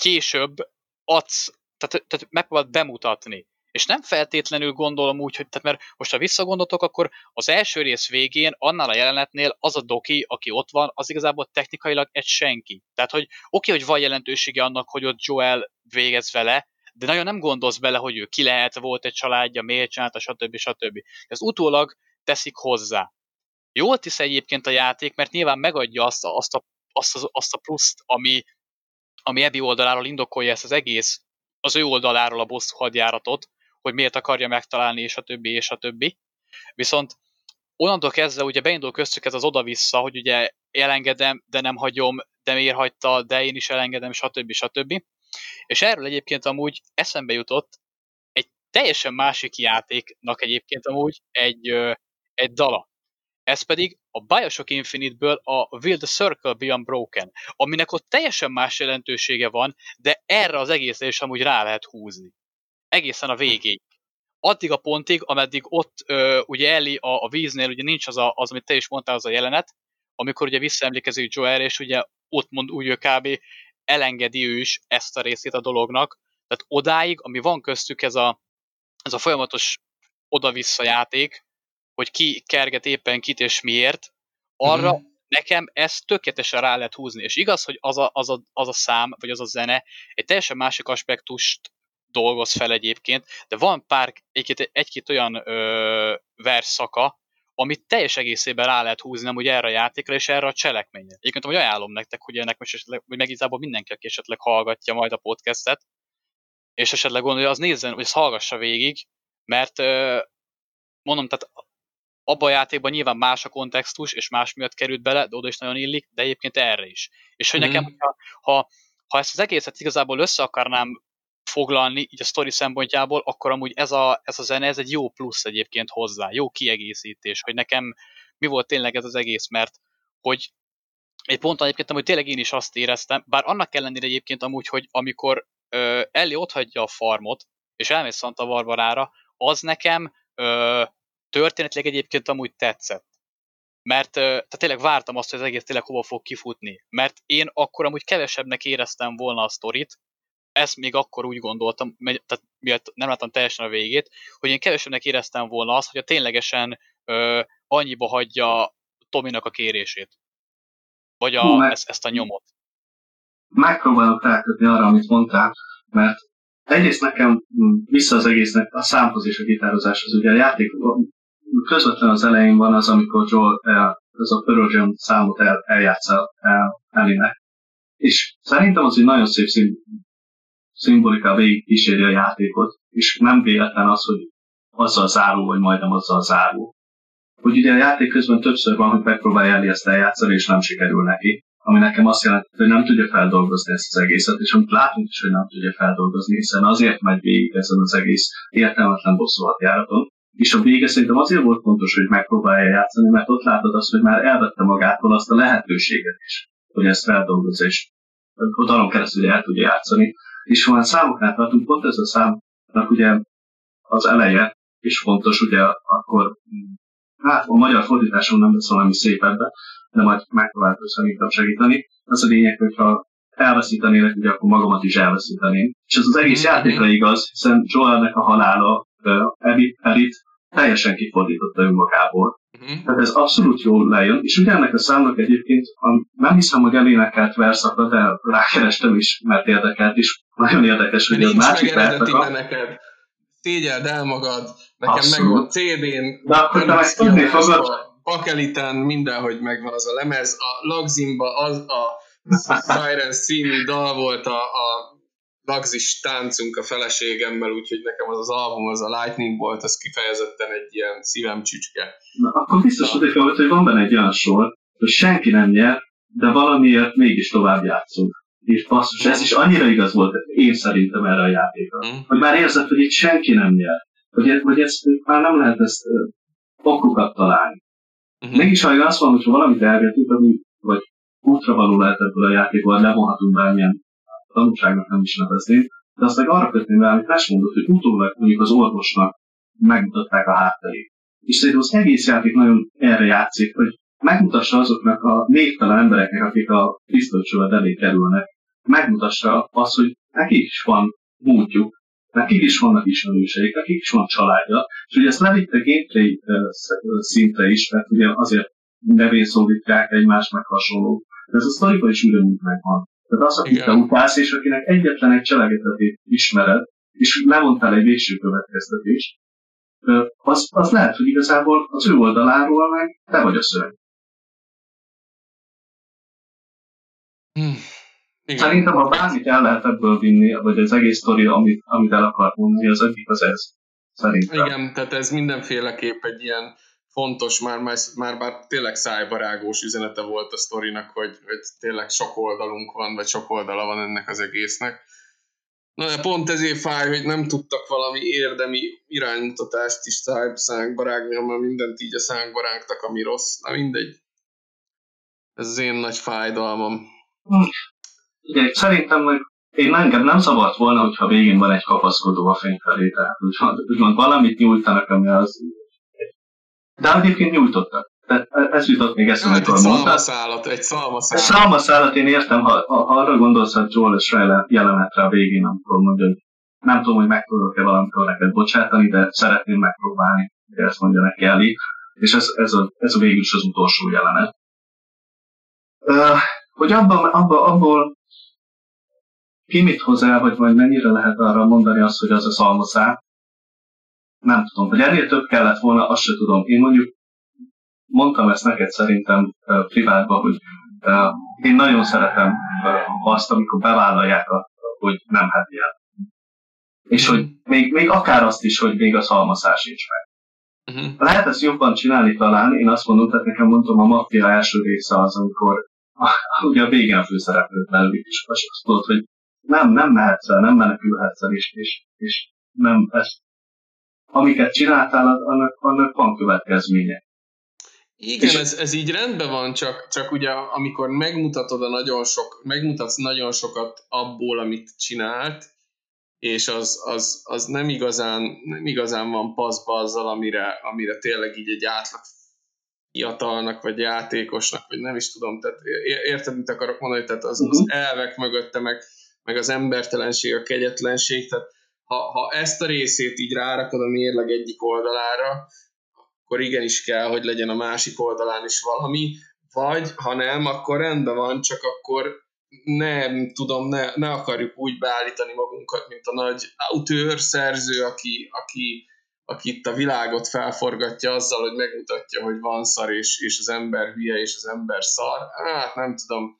később adsz tehát, tehát megpróbált bemutatni. És nem feltétlenül gondolom úgy, hogy, tehát mert most ha visszagondoltok, akkor az első rész végén, annál a jelenetnél az a doki, aki ott van, az igazából technikailag egy senki. Tehát, hogy oké, okay, hogy van jelentősége annak, hogy ott Joel végez vele, de nagyon nem gondolsz bele, hogy ő ki lehet, volt egy családja, miért csinálta, stb. stb. Ez utólag teszik hozzá. Jól tisz egyébként a játék, mert nyilván megadja azt a, azt a, azt a, azt a pluszt, ami, ami Ebi oldaláról indokolja ezt az egész, az ő oldaláról a bosszú hadjáratot, hogy miért akarja megtalálni, és a többi, és a többi. Viszont onnantól kezdve ugye beindul köztük ez az oda-vissza, hogy ugye elengedem, de nem hagyom, de miért hagyta, de én is elengedem, stb. stb. És erről egyébként amúgy eszembe jutott egy teljesen másik játéknak egyébként amúgy egy, egy dala. Ez pedig a Bioshock Infinite-ből a Will the Circle Be Unbroken, aminek ott teljesen más jelentősége van, de erre az egészre is amúgy rá lehet húzni. Egészen a végéig. Addig a pontig, ameddig ott ö, ugye Ellie a, a víznél, ugye nincs az, a, az, amit te is mondtál, az a jelenet, amikor ugye visszaemlékezik Joel, és ugye ott mond úgy ő kb. elengedi ő is ezt a részét a dolognak. Tehát odáig, ami van köztük ez a, ez a folyamatos oda-vissza játék, hogy ki kerget éppen kit és miért, arra mm-hmm. nekem ezt tökéletesen rá lehet húzni. És igaz, hogy az a, az, a, az a szám, vagy az a zene egy teljesen másik aspektust dolgoz fel egyébként, de van pár, egy-két, egy-két olyan ö, versszaka, amit teljes egészében rá lehet húzni nem, hogy erre a játékra és erre a cselekményre. Egyébként hogy ajánlom nektek, hogy ennek most esetleg, hogy meg igazából mindenki, aki esetleg hallgatja majd a podcastet, és esetleg gondolja, az nézzen, hogy ezt hallgassa végig, mert mondom, tehát abban a játékban nyilván más a kontextus, és más miatt került bele, de oda is nagyon illik, de egyébként erre is. És hogy mm. nekem, ha, ha, ha ezt az egészet igazából össze akarnám foglalni, így a sztori szempontjából, akkor amúgy ez a, ez a zene, ez egy jó plusz egyébként hozzá, jó kiegészítés, hogy nekem mi volt tényleg ez az egész, mert hogy egy ponton egyébként hogy tényleg én is azt éreztem, bár annak ellenére egyébként amúgy, hogy amikor ö, Ellie ott hagyja a farmot, és elmész Santa Barbarára, az nekem ö, történetileg egyébként amúgy tetszett. Mert tehát tényleg vártam azt, hogy az egész tényleg hova fog kifutni. Mert én akkor amúgy kevesebbnek éreztem volna a sztorit, ezt még akkor úgy gondoltam, tehát miatt nem láttam teljesen a végét, hogy én kevesebbnek éreztem volna azt, hogy a ténylegesen ö, annyiba hagyja Tominak a kérését. Vagy a, Hú, ezt, ezt a nyomot. Megpróbálok rákötni arra, amit mondtál, mert egyrészt nekem vissza az egésznek a számhoz és a gitározáshoz. Ugye a játék közvetlen az elején van az, amikor Joel ez a Pearl Jam számot el, eljátsza el, Elinek. És szerintem az egy nagyon szép szín, szimbolika végig kíséri a játékot, és nem véletlen az, hogy azzal záró, vagy majdnem azzal záró. Hogy ugye a játék közben többször van, hogy megpróbálja Eli ezt eljátszani, és nem sikerül neki. Ami nekem azt jelenti, hogy nem tudja feldolgozni ezt az egészet, és amit látunk is, hogy nem tudja feldolgozni, hiszen azért megy végig ezen az egész értelmetlen bosszúhatjáraton, és a vége szerintem azért volt fontos, hogy megpróbálja játszani, mert ott látod azt, hogy már elvette magától azt a lehetőséget is, hogy ezt feldolgozza, és a dalon keresztül el tudja játszani. És ha már számoknál tartunk, pont ez a számnak ugye az eleje is fontos, ugye akkor, hát a magyar fordításon nem lesz valami szép ebbe, de majd megpróbálok szerintem segíteni. Az a lényeg, hogyha elveszítenélek, ugye akkor magamat is elveszíteném. És ez az egész mm-hmm. játékra igaz, hiszen Joelnek a halála Edith, Edith teljesen kifordította önmagából. Uh-huh. Tehát ez abszolút jól lejön, és ugye ennek a számnak egyébként, a, nem hiszem, hogy elénekelt verszakra, de rákerestem is, mert érdekelt is. Nagyon érdekes, hogy a másik verszaka... neked. Szégyeld el magad, nekem abszolút. megvan CD-n, de akkor te meg tudni fogod. Bakeliten mindenhogy megvan az a lemez, a Lagzimba az a Siren című dal volt a, a lagzis táncunk a feleségemmel, úgyhogy nekem az az album, az a Lightning volt, az kifejezetten egy ilyen szívem csücske. Na, akkor biztos hogy, hogy van benne egy olyan sor, hogy senki nem nyer, de valamiért mégis tovább játszunk. És basszus, ez is annyira igaz volt én szerintem erre a játékra. Mm. Hogy már érzed, hogy itt senki nem nyer. Hogy, hogy ezt már nem lehet ezt okokat találni. Mm-hmm. Mégis, ha azt mondom, hogy valamit elvetünk, vagy útra való lehet ebből a játékból, levonhatunk bármilyen tanulságnak nem is nevezném, de azt meg arra kötném rá, amit Flash mondott, hogy utólag mondjuk az orvosnak megmutatták a hátterét. És szerintem az egész játék nagyon erre játszik, hogy megmutassa azoknak a névtelen embereknek, akik a pisztolycsövet elé kerülnek, megmutassa azt, hogy nekik is van múltjuk, nekik is vannak ismerőseik, nekik is van családja, és ugye ezt levitte gameplay szintre is, mert ugye azért nevén szólítják egymást, meg hasonló. De ez a sztoriban is ugyanúgy megvan. Tehát az, akit te utálsz, és akinek egyetlen egy cselekedetét ismered, és lemondtál egy végső következtetést, az, az lehet, hogy igazából az ő oldaláról meg te vagy a szörny. Hmm. Igen. Szerintem, ha bármit el lehet ebből vinni, vagy az egész sztori, amit, amit el akart mondani, az egyik az ez. Szerintem. Igen, tehát ez mindenféleképp egy ilyen fontos, már, már, már bár tényleg szájbarágós üzenete volt a sztorinak, hogy, hogy tényleg sok oldalunk van, vagy sok oldala van ennek az egésznek. Na de pont ezért fáj, hogy nem tudtak valami érdemi iránymutatást is szánkba rágni, hanem mindent így a szánkba rágtak, ami rossz. Na mindegy. Ez az én nagy fájdalmam. Ugye, szerintem meg én engem nem szabad volna, hogyha végén van egy kapaszkodó a fény felé, tehát úgymond, úgymond valamit nyújtanak, ami az... De egyébként nyújtottak. Tehát ez jutott még eszembe, amikor mondtad. Egy szalmaszálat, egy szalmaszálat. Egy szalmaszálat én értem, ha, ha, arra gondolsz, hogy Joel és Riley jelenetre a végén, amikor mondja, hogy nem tudom, hogy meg tudok-e valamikor neked bocsátani, de szeretném megpróbálni, hogy ezt mondja neki Ellie. És ez, ez, a, ez a végül is az utolsó jelenet. Uh, hogy abban, abban, abból ki mit hoz el, vagy majd mennyire lehet arra mondani azt, hogy az a szalmaszá, nem tudom, hogy ennél több kellett volna, azt se tudom. Én mondjuk mondtam ezt neked szerintem privátban, hogy én nagyon szeretem azt, amikor bevállalják, a, hogy nem happy És hogy még, még akár azt is, hogy még a szalmaszás is meg. Uh-huh. Lehet ezt jobban csinálni talán, én azt mondom, tehát nekem mondtam, a maffia első része az, amikor ugye a végén főszereplőt belőlik, és azt tudod, hogy nem, nem mehetsz el, nem menekülhetsz el, és, és, és nem, ezt, amiket csináltál, annak, annak van következménye. Igen, ez, ez így rendben van, csak, csak ugye amikor megmutatod a nagyon sok, megmutatsz nagyon sokat abból, amit csinált, és az, az, az nem, igazán, nem igazán van paszba azzal, amire, amire tényleg így egy átlag fiatalnak, vagy játékosnak, vagy nem is tudom, tehát érted, mit akarok mondani, tehát az, az mhm. elvek mögötte, meg, meg az embertelenség, a kegyetlenség, tehát ha, ha ezt a részét így rárakod a mérleg egyik oldalára, akkor igenis kell, hogy legyen a másik oldalán is valami, vagy ha nem, akkor rendben van, csak akkor nem tudom, ne, ne akarjuk úgy beállítani magunkat, mint a nagy autőr szerző, aki, aki, aki itt a világot felforgatja azzal, hogy megmutatja, hogy van szar, és, és az ember hülye, és az ember szar. Hát nem tudom,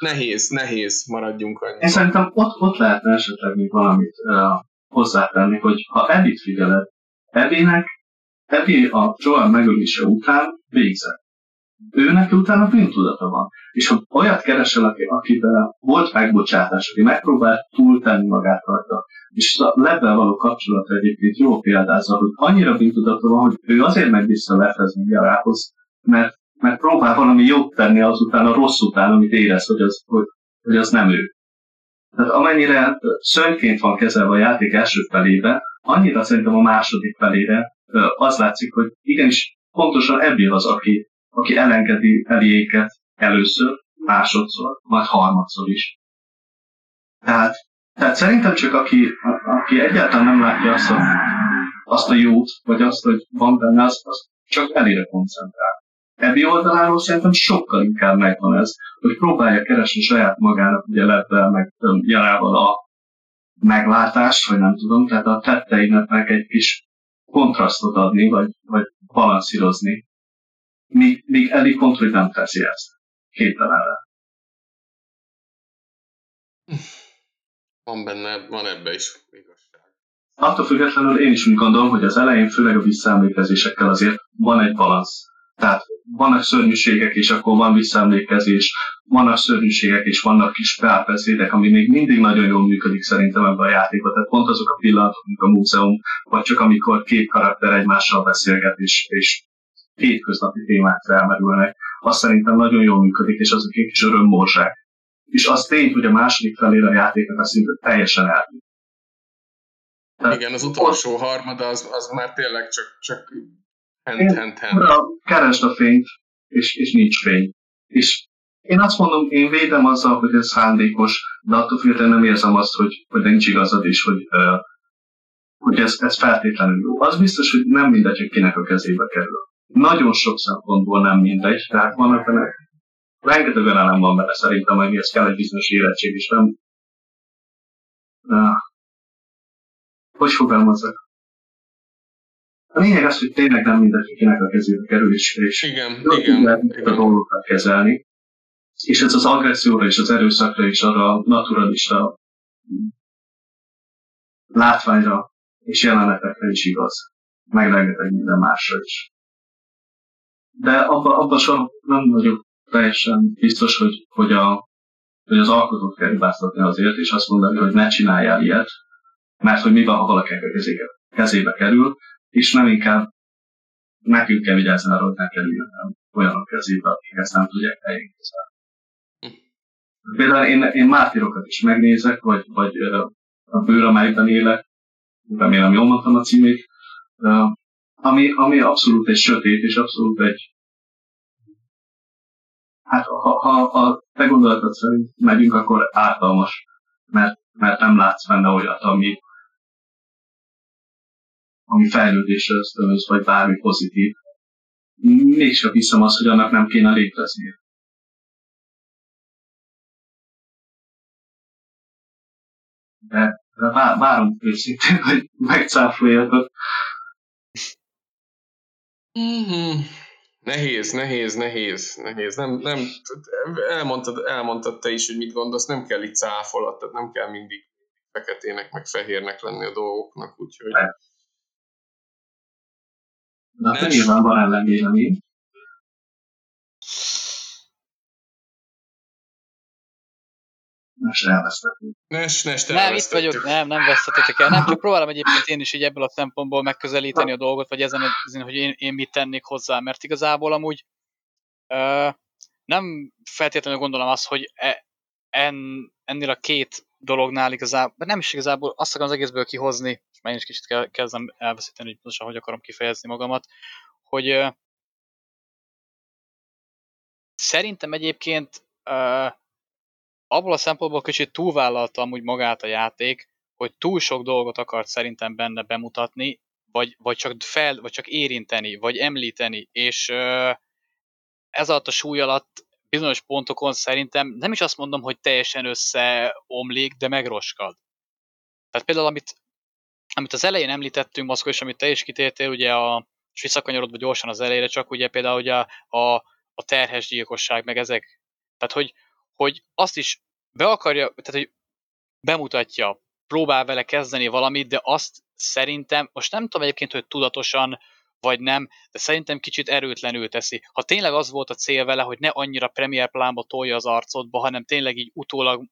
nehéz, nehéz, maradjunk annyi. Én szerintem ott, ott lehetne esetleg még valamit uh, hozzátenni, hogy ha Edit figyeled, Eddie-nek Eddie a Joel megölése után végzett. Őnek utána bűntudata van. És ha olyat keresel, aki, akiben volt megbocsátás, aki megpróbált túltenni magát rajta, és a lebben való kapcsolat egyébként jó példázza, hogy annyira bűntudata van, hogy ő azért megy vissza lefezni Jarához, mert, mert próbál valami jót tenni azután, a rossz után, amit érez, hogy az, hogy, hogy az nem ő. Tehát amennyire szörnyként van kezelve a játék első felébe, annyira szerintem a második felére az látszik, hogy igenis pontosan ebből az, aki, aki elengedi eléket először, másodszor, majd harmadszor is. Tehát, tehát szerintem csak aki, aki egyáltalán nem látja azt a, azt a jót, vagy azt, hogy van benne, az, az csak elére koncentrál. Ebbi oldaláról szerintem sokkal inkább megvan ez, hogy próbálja keresni saját magának, ugye lebben, meg jarával a meglátást, vagy nem tudom, tehát a tetteinek egy kis kontrasztot adni, vagy, vagy balanszírozni. Míg, míg Eli Kontroll nem teszi ezt. Képtelen Van benne, van ebbe is igazság. Attól függetlenül én is úgy gondolom, hogy az elején, főleg a visszaemlékezésekkel azért van egy balansz. Tehát vannak szörnyűségek, és akkor van visszaemlékezés, vannak szörnyűségek, és vannak kis párbeszédek, ami még mindig nagyon jól működik szerintem ebben a játékban. Tehát pont azok a pillanatok, mint a múzeum, vagy csak amikor két karakter egymással beszélget, és, és hétköznapi témák felmerülnek, az szerintem nagyon jól működik, és azok egy kis örömmorzsák. És az tény, hogy a második felére a játéknak szinte teljesen eltűnt. Igen, az utolsó harmada az, az már tényleg csak, csak Hent, hent, hent. Keresd a fényt, és, és nincs fény. És én azt mondom, én védem azzal, hogy ez szándékos, de attól függetlenül nem érzem azt, hogy, hogy nincs igazad is, hogy, uh, hogy ez, ez feltétlenül jó. Az biztos, hogy nem mindegy, hogy kinek a kezébe kerül. Nagyon sok szempontból nem mindegy, tehát vannak benne, rengeteg elem van benne szerintem, hogy ez kell egy bizonyos érettség, és nem... Na, hogy fogalmazzak? A lényeg az, hogy tényleg nem mindegy, kinek a kezébe kerül, és, és igen, igen, igen. a dolgokat kezelni. És ez az agresszióra és az erőszakra és arra a naturalista látványra és jelenetekre is igaz. Meg rengeteg minden másra is. De abban abba soha nem vagyok teljesen biztos, hogy, hogy, a, hogy az alkotót kell hibáztatni azért, és azt mondani, hogy ne csináljál ilyet, mert hogy mi van, ha valakinek a kezébe, kezébe kerül, és nem inkább nekünk kell vigyázni arra, hogy ne kerüljön olyanok kezébe, akik ezt nem tudják helyén kezelni. Például én, én mártírokat is megnézek, vagy, vagy a bőr, amelyben élek, remélem jól mondtam a címét, ami, ami abszolút egy sötét, és abszolút egy hát ha, ha a te gondolatod szerint megyünk, akkor ártalmas, mert, mert nem látsz benne olyat, ami, ami fejlődésre ösztönöz, vagy bármi pozitív. Mégsem hiszem azt, hogy annak nem kéne léteznie. De, de várom őszintén, hogy megcáfoljatok. Mm-hmm. Nehéz, nehéz, nehéz, nehéz. Nem, nem, elmondtad, elmondtad te is, hogy mit gondolsz, nem kell itt cáfolat, tehát nem kell mindig feketének, meg fehérnek lenni a dolgoknak, úgyhogy... De hát nyilván van ellenvélemény. Most elvesztettük. Nes, nes, nem, itt vagyok, nem, nem vesztetetek el. Nem, csak próbálom egyébként én is így ebből a szempontból megközelíteni a dolgot, vagy ezen, hogy én, én mit tennék hozzá, mert igazából amúgy ö, nem feltétlenül gondolom azt, hogy e, en, ennél a két dolognál igazából, nem is igazából azt akarom az egészből kihozni, már én is kicsit kezdem elveszíteni, hogy pontosan hogy akarom kifejezni magamat, hogy szerintem egyébként abból a szempontból kicsit túlvállalta amúgy magát a játék, hogy túl sok dolgot akart szerintem benne bemutatni, vagy, vagy, csak, fel, vagy csak érinteni, vagy említeni, és ez alatt a súly alatt bizonyos pontokon szerintem nem is azt mondom, hogy teljesen összeomlik, de megroskad. Tehát például, amit, amit az elején említettünk, Maszkó, és amit te is kitértél, ugye a, és visszakanyarodva gyorsan az elejére, csak ugye például ugye a, a, a terhes gyilkosság, meg ezek. Tehát, hogy, hogy azt is be akarja, tehát hogy bemutatja, próbál vele kezdeni valamit, de azt szerintem, most nem tudom egyébként, hogy tudatosan vagy nem, de szerintem kicsit erőtlenül teszi. Ha tényleg az volt a cél vele, hogy ne annyira premier plánba tolja az arcodba, hanem tényleg így utólag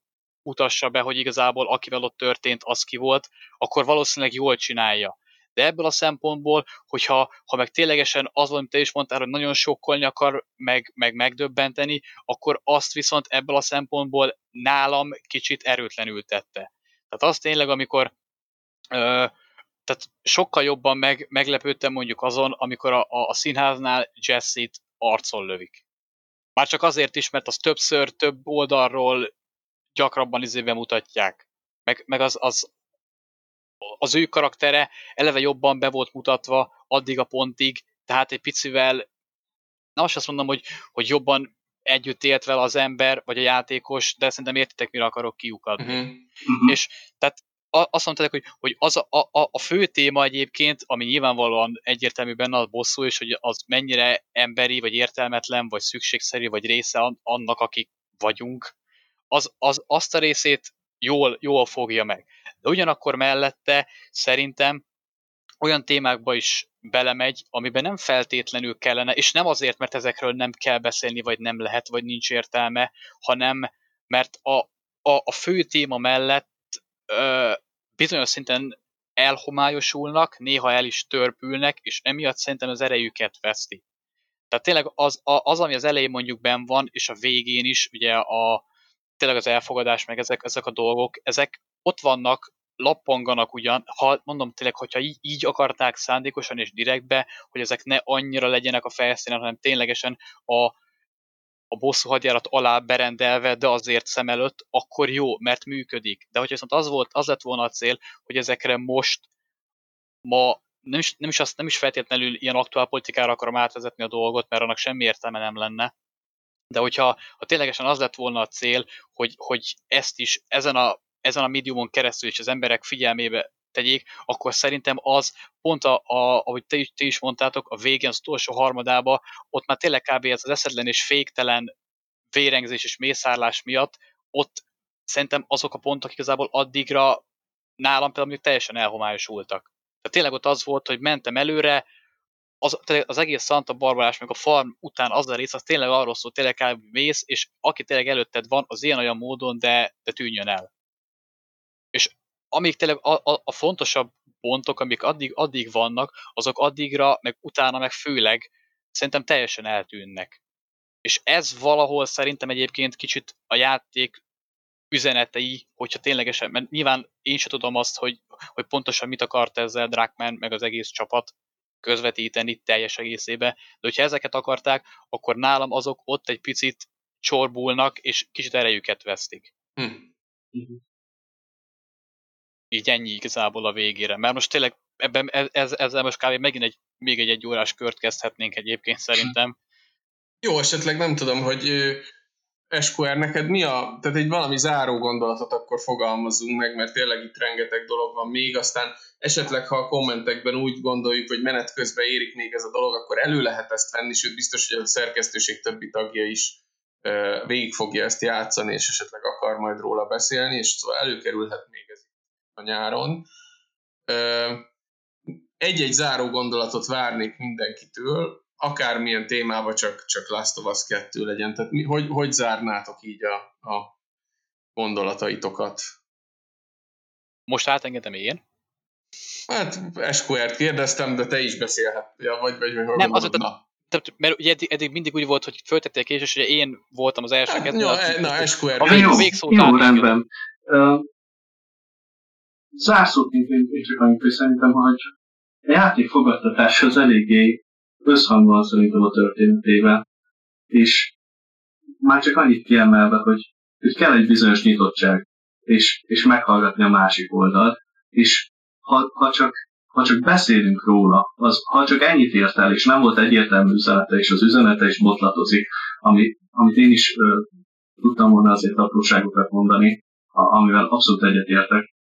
utassa be, hogy igazából akivel ott történt, az ki volt, akkor valószínűleg jól csinálja. De ebből a szempontból, hogyha ha meg ténylegesen az, amit te is mondtál, hogy nagyon sokkolni akar, meg, meg megdöbbenteni, akkor azt viszont ebből a szempontból nálam kicsit erőtlenül tette. Tehát az tényleg, amikor ö, tehát sokkal jobban meg, meglepődtem mondjuk azon, amikor a, a, a színháznál Jesse-t arcon lövik. Már csak azért is, mert az többször, több oldalról gyakrabban izébe mutatják. Meg, meg az, az, az ő karaktere eleve jobban be volt mutatva addig a pontig, tehát egy picivel, nem azt mondom, hogy, hogy jobban együtt élt vele az ember, vagy a játékos, de szerintem értitek, mire akarok kiukadni. Uh-huh. És tehát azt mondták, hogy, hogy az a, a, a fő téma egyébként, ami nyilvánvalóan egyértelmű benne a bosszú, és hogy az mennyire emberi, vagy értelmetlen, vagy szükségszerű, vagy része annak, akik vagyunk, az, az azt a részét jól, jól fogja meg. De ugyanakkor mellette szerintem olyan témákba is belemegy, amiben nem feltétlenül kellene, és nem azért, mert ezekről nem kell beszélni, vagy nem lehet, vagy nincs értelme, hanem mert a, a, a fő téma mellett ö, bizonyos szinten elhomályosulnak, néha el is törpülnek, és emiatt szerintem az erejüket veszti. Tehát tényleg az, az, ami az elején mondjuk ben van, és a végén is, ugye a, tényleg az elfogadás, meg ezek, ezek a dolgok, ezek ott vannak, lappanganak ugyan, ha mondom tényleg, hogyha így, így akarták szándékosan és direktbe, hogy ezek ne annyira legyenek a felszínen, hanem ténylegesen a, a bosszú hadjárat alá berendelve, de azért szem előtt, akkor jó, mert működik. De hogyha viszont az volt, az lett volna a cél, hogy ezekre most ma nem is, nem is, azt, nem is feltétlenül ilyen aktuál politikára akarom átvezetni a dolgot, mert annak semmi értelme nem lenne. De hogyha ha ténylegesen az lett volna a cél, hogy, hogy ezt is ezen a, ezen a médiumon keresztül is az emberek figyelmébe tegyék, akkor szerintem az pont, a, a, ahogy te, te is mondtátok, a végén, az utolsó harmadába, ott már tényleg kb. ez az eszetlen és féktelen vérengzés és mészárlás miatt, ott szerintem azok a pontok igazából addigra nálam például teljesen elhomályosultak. Tehát tényleg ott az volt, hogy mentem előre, az, az egész Santa Barbarás, meg a farm után az a rész, az tényleg arról szól, tényleg kb. mész, és aki tényleg előtted van, az ilyen-olyan módon, de, de tűnjön el. És amíg tényleg a, a, a fontosabb pontok, amik addig, addig vannak, azok addigra, meg utána, meg főleg szerintem teljesen eltűnnek. És ez valahol szerintem egyébként kicsit a játék üzenetei, hogyha ténylegesen, mert nyilván én sem tudom azt, hogy, hogy pontosan mit akart ezzel Drakman, meg az egész csapat közvetíteni teljes egészébe, de hogyha ezeket akarták, akkor nálam azok ott egy picit csorbulnak, és kicsit erejüket vesztik. Hm. Így ennyi igazából a végére. Mert most tényleg ebben, ez, ezzel most kb. megint egy, még egy egy órás kört kezdhetnénk egyébként szerintem. Jó, esetleg nem tudom, hogy SQR, neked mi a, tehát egy valami záró gondolatot akkor fogalmazunk meg, mert tényleg itt rengeteg dolog van még, aztán esetleg, ha a kommentekben úgy gondoljuk, hogy menet közben érik még ez a dolog, akkor elő lehet ezt venni, sőt biztos, hogy a szerkesztőség többi tagja is végig fogja ezt játszani, és esetleg akar majd róla beszélni, és szóval előkerülhet még ez a nyáron. Egy-egy záró gondolatot várnék mindenkitől, akármilyen témában csak, csak Last of Us 2 legyen. Tehát mi, hogy, hogy zárnátok így a, a gondolataitokat? Most átengedem én? Hát SQR-t kérdeztem, de te is beszélhet. Ja, vagy, vagy, vagy Nem, az, na. Tehát, mert ugye eddig, eddig, mindig úgy volt, hogy föltették és, és ugye én voltam az első. Hát, jó, a, na, SQR. A, vég, jó, a végszót jó, rendben. Uh, zárszóként én, én csak annyit, hogy szerintem, hogy a játék fogadtatása az eléggé összhangban szerintem a történetével, és már csak annyit kiemelve, hogy, hogy kell egy bizonyos nyitottság, és, és meghallgatni a másik oldalt, és ha, ha, csak, ha csak beszélünk róla, az, ha csak ennyit ért el, és nem volt egyértelmű üzenete, és az üzenete is botlatozik, ami, amit én is ö, tudtam volna azért apróságokat mondani, a, amivel abszolút egyetértek,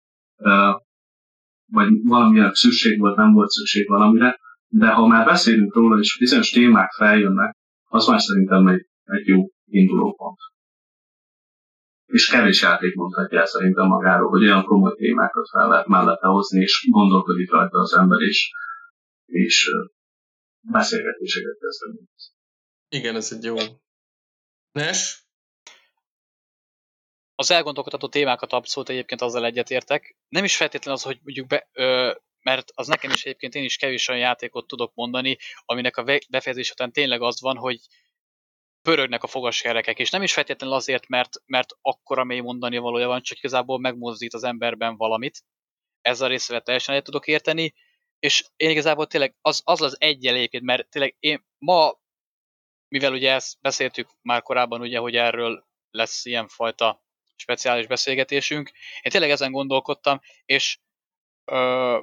vagy valamilyen szükség volt, nem volt szükség valamire, de ha már beszélünk róla, és bizonyos témák feljönnek, az már szerintem egy, egy jó indulópont. És kevés játék mondhatja el szerintem magáról, hogy olyan komoly témákat fel lehet mellette hozni, és gondolkodik rajta az ember, és, és beszélgetéseket kezdeni. Igen, ez egy jó. Nes? Az elgondolkodható témákat abszolút egyébként azzal egyetértek. Nem is feltétlenül az, hogy mondjuk be, ö, mert az nekem is egyébként én is kevés olyan játékot tudok mondani, aminek a befejezés után tényleg az van, hogy pörögnek a fogaskerekek, és nem is feltétlenül azért, mert, mert akkora mély mondani valója van, csak igazából megmozdít az emberben valamit. Ezzel a részével teljesen egyet tudok érteni, és én igazából tényleg az az, az egy egyébként, mert tényleg én ma, mivel ugye ezt beszéltük már korábban, ugye, hogy erről lesz ilyenfajta speciális beszélgetésünk, én tényleg ezen gondolkodtam, és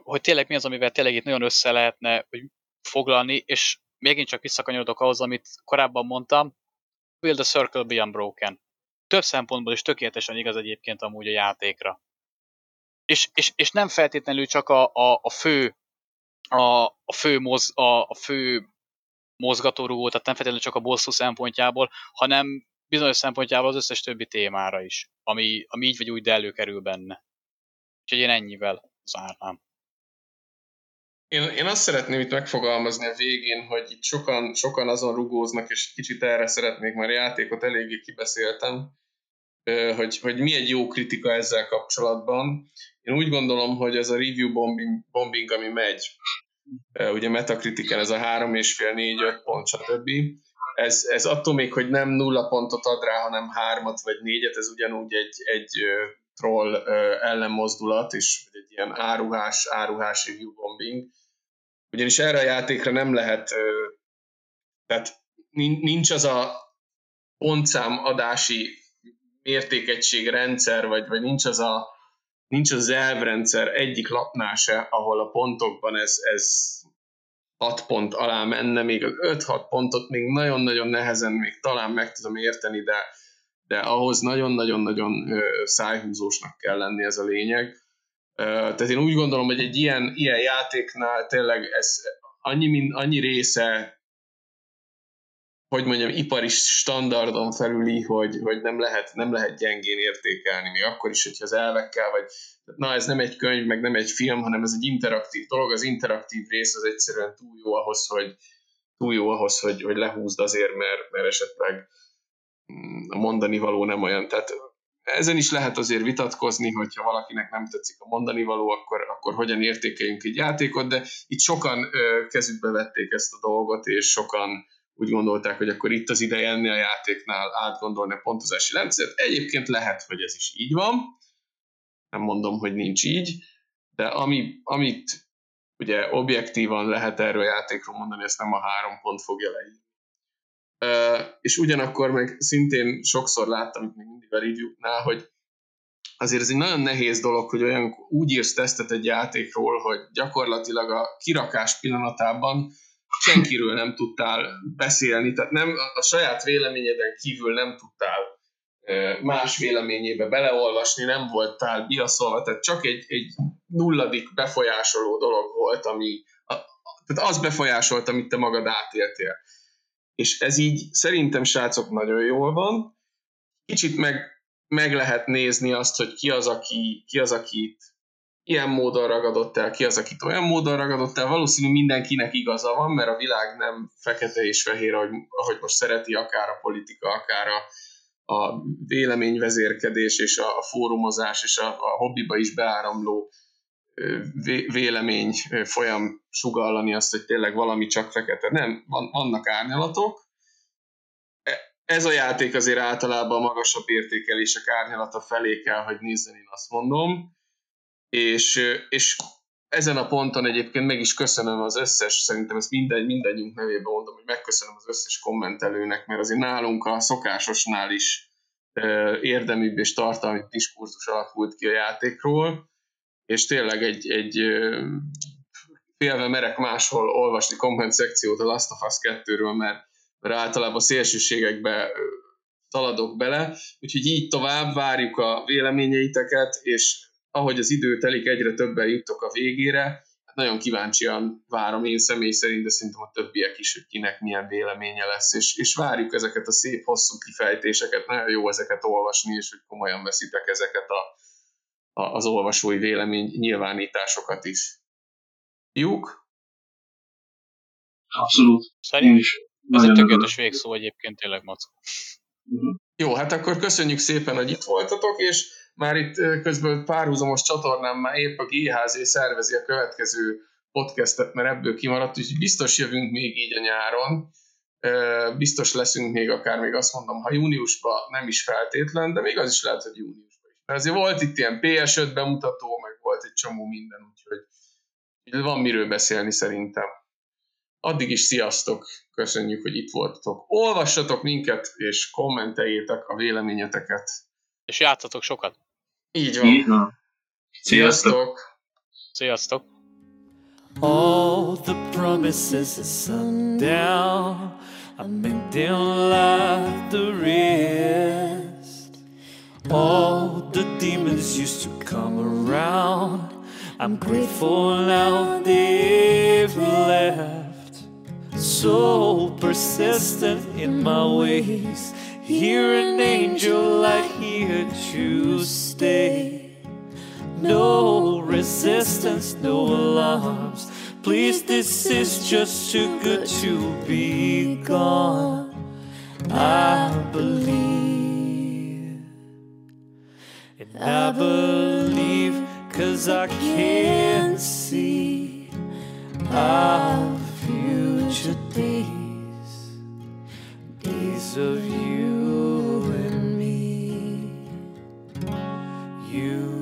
hogy tényleg mi az, amivel tényleg itt nagyon össze lehetne hogy foglalni, és megint csak visszakanyarodok ahhoz, amit korábban mondtam, Build a Circle Be Unbroken. Több szempontból is tökéletesen igaz egyébként amúgy a játékra. És, és, és nem feltétlenül csak a, a, a fő a, a fő, moz, a, a fő mozgatórugó, tehát nem feltétlenül csak a bosszú szempontjából, hanem bizonyos szempontjából az összes többi témára is, ami, ami így vagy úgy előkerül benne. Úgyhogy én ennyivel zárnám. Én, én azt szeretném itt megfogalmazni a végén, hogy itt sokan, sokan azon rugóznak, és kicsit erre szeretnék, már játékot eléggé kibeszéltem, hogy, hogy mi egy jó kritika ezzel kapcsolatban. Én úgy gondolom, hogy ez a review bombing, bombing ami megy, ugye Metacritiken ez a 3 és fél, 4, 5 pont, stb. Ez, ez attól még, hogy nem nulla pontot ad rá, hanem hármat vagy négyet, ez ugyanúgy egy, egy troll ellenmozdulat, és egy ilyen áruhás, áruhás review bombing. Ugyanis erre a játékra nem lehet, tehát nincs az a pontszám adási mértékegység rendszer, vagy, vagy nincs az a nincs az elvrendszer egyik lapnál se, ahol a pontokban ez, ez 6 pont alá menne, még az 5-6 pontot még nagyon-nagyon nehezen még talán meg tudom érteni, de, de ahhoz nagyon-nagyon-nagyon szájhúzósnak kell lenni ez a lényeg. Tehát én úgy gondolom, hogy egy ilyen, ilyen játéknál tényleg ez annyi, annyi része hogy mondjam, ipari standardon felüli, hogy, hogy nem, lehet, nem lehet gyengén értékelni, még akkor is, hogyha az elvekkel, vagy na ez nem egy könyv, meg nem egy film, hanem ez egy interaktív dolog, az interaktív rész az egyszerűen túl jó ahhoz, hogy, túl jó ahhoz, hogy, hogy lehúzd azért, mert, mert esetleg mm, a mondani való nem olyan. Tehát ezen is lehet azért vitatkozni, hogyha valakinek nem tetszik a mondani való, akkor, akkor hogyan értékeljünk egy játékot, de itt sokan ö, kezükbe vették ezt a dolgot, és sokan úgy gondolták, hogy akkor itt az ideje ennél a játéknál átgondolni a pontozási rendszert. Egyébként lehet, hogy ez is így van, nem mondom, hogy nincs így, de ami, amit ugye objektívan lehet erről a játékról mondani, ezt nem a három pont fogja leírni. És ugyanakkor meg szintén sokszor láttam itt még mindig a review-nál, hogy azért ez egy nagyon nehéz dolog, hogy olyan úgy írsz tesztet egy játékról, hogy gyakorlatilag a kirakás pillanatában senkiről nem tudtál beszélni, tehát nem, a saját véleményeden kívül nem tudtál más véleményébe beleolvasni, nem voltál biaszolva, tehát csak egy, egy nulladik befolyásoló dolog volt, ami a, tehát az befolyásolt, amit te magad átéltél. És ez így szerintem, srácok, nagyon jól van. Kicsit meg, meg lehet nézni azt, hogy ki az, aki, ki az, akit ilyen módon ragadott el, ki az, akit olyan módon ragadott el. Valószínű mindenkinek igaza van, mert a világ nem fekete és fehér, ahogy, ahogy most szereti akár a politika, akár a, a véleményvezérkedés és a, a fórumozás és a, a hobbiba is beáramló vélemény folyam sugallani azt, hogy tényleg valami csak fekete. Nem, van, vannak árnyalatok. E, ez a játék azért általában magasabb értékelések árnyalata felé kell, hogy nézzen, én azt mondom és, és ezen a ponton egyébként meg is köszönöm az összes, szerintem ezt minden, mindannyiunk nevében mondom, hogy megköszönöm az összes kommentelőnek, mert azért nálunk a szokásosnál is érdeműbb és tartalmi diskurzus alakult ki a játékról, és tényleg egy, egy félve merek máshol olvasni komment szekciót a Last of Us 2-ről, mert, mert általában szélsőségekbe taladok bele, úgyhogy így tovább várjuk a véleményeiteket, és ahogy az idő telik, egyre többen juttok a végére. Hát nagyon kíváncsian várom én személy szerint, de szerintem a többiek is, hogy kinek milyen véleménye lesz, és, és várjuk ezeket a szép, hosszú kifejtéseket, nagyon jó ezeket olvasni, és hogy komolyan veszitek ezeket a, az olvasói vélemény nyilvánításokat is. Juk? Abszolút. Szerintem ez egy tökéletes végszó egyébként tényleg, Mackó. Uh-huh. Jó, hát akkor köszönjük szépen, hogy itt voltatok, és már itt közben párhuzamos csatornám már épp a GHZ szervezi a következő podcastet, mert ebből kimaradt, úgyhogy biztos jövünk még így a nyáron, biztos leszünk még akár még azt mondom, ha júniusban nem is feltétlen, de még az is lehet, hogy júniusban is. Mert azért volt itt ilyen PS5 bemutató, meg volt egy csomó minden, úgyhogy van miről beszélni szerintem. Addig is sziasztok, köszönjük, hogy itt voltatok. Olvassatok minket, és kommenteljétek a véleményeteket. És játszatok sokat. Így van. Így van. Sziasztok! Sziasztok! All the promises are sundown. I'm been down like the rest. All the demons used to come around. I'm grateful now they've left. So persistent in my ways. Hear an angel, I here to stay. No resistance, no alarms. Please, this is just too good to be gone. I believe, I believe, cause I can see our future days, days of you. And me. You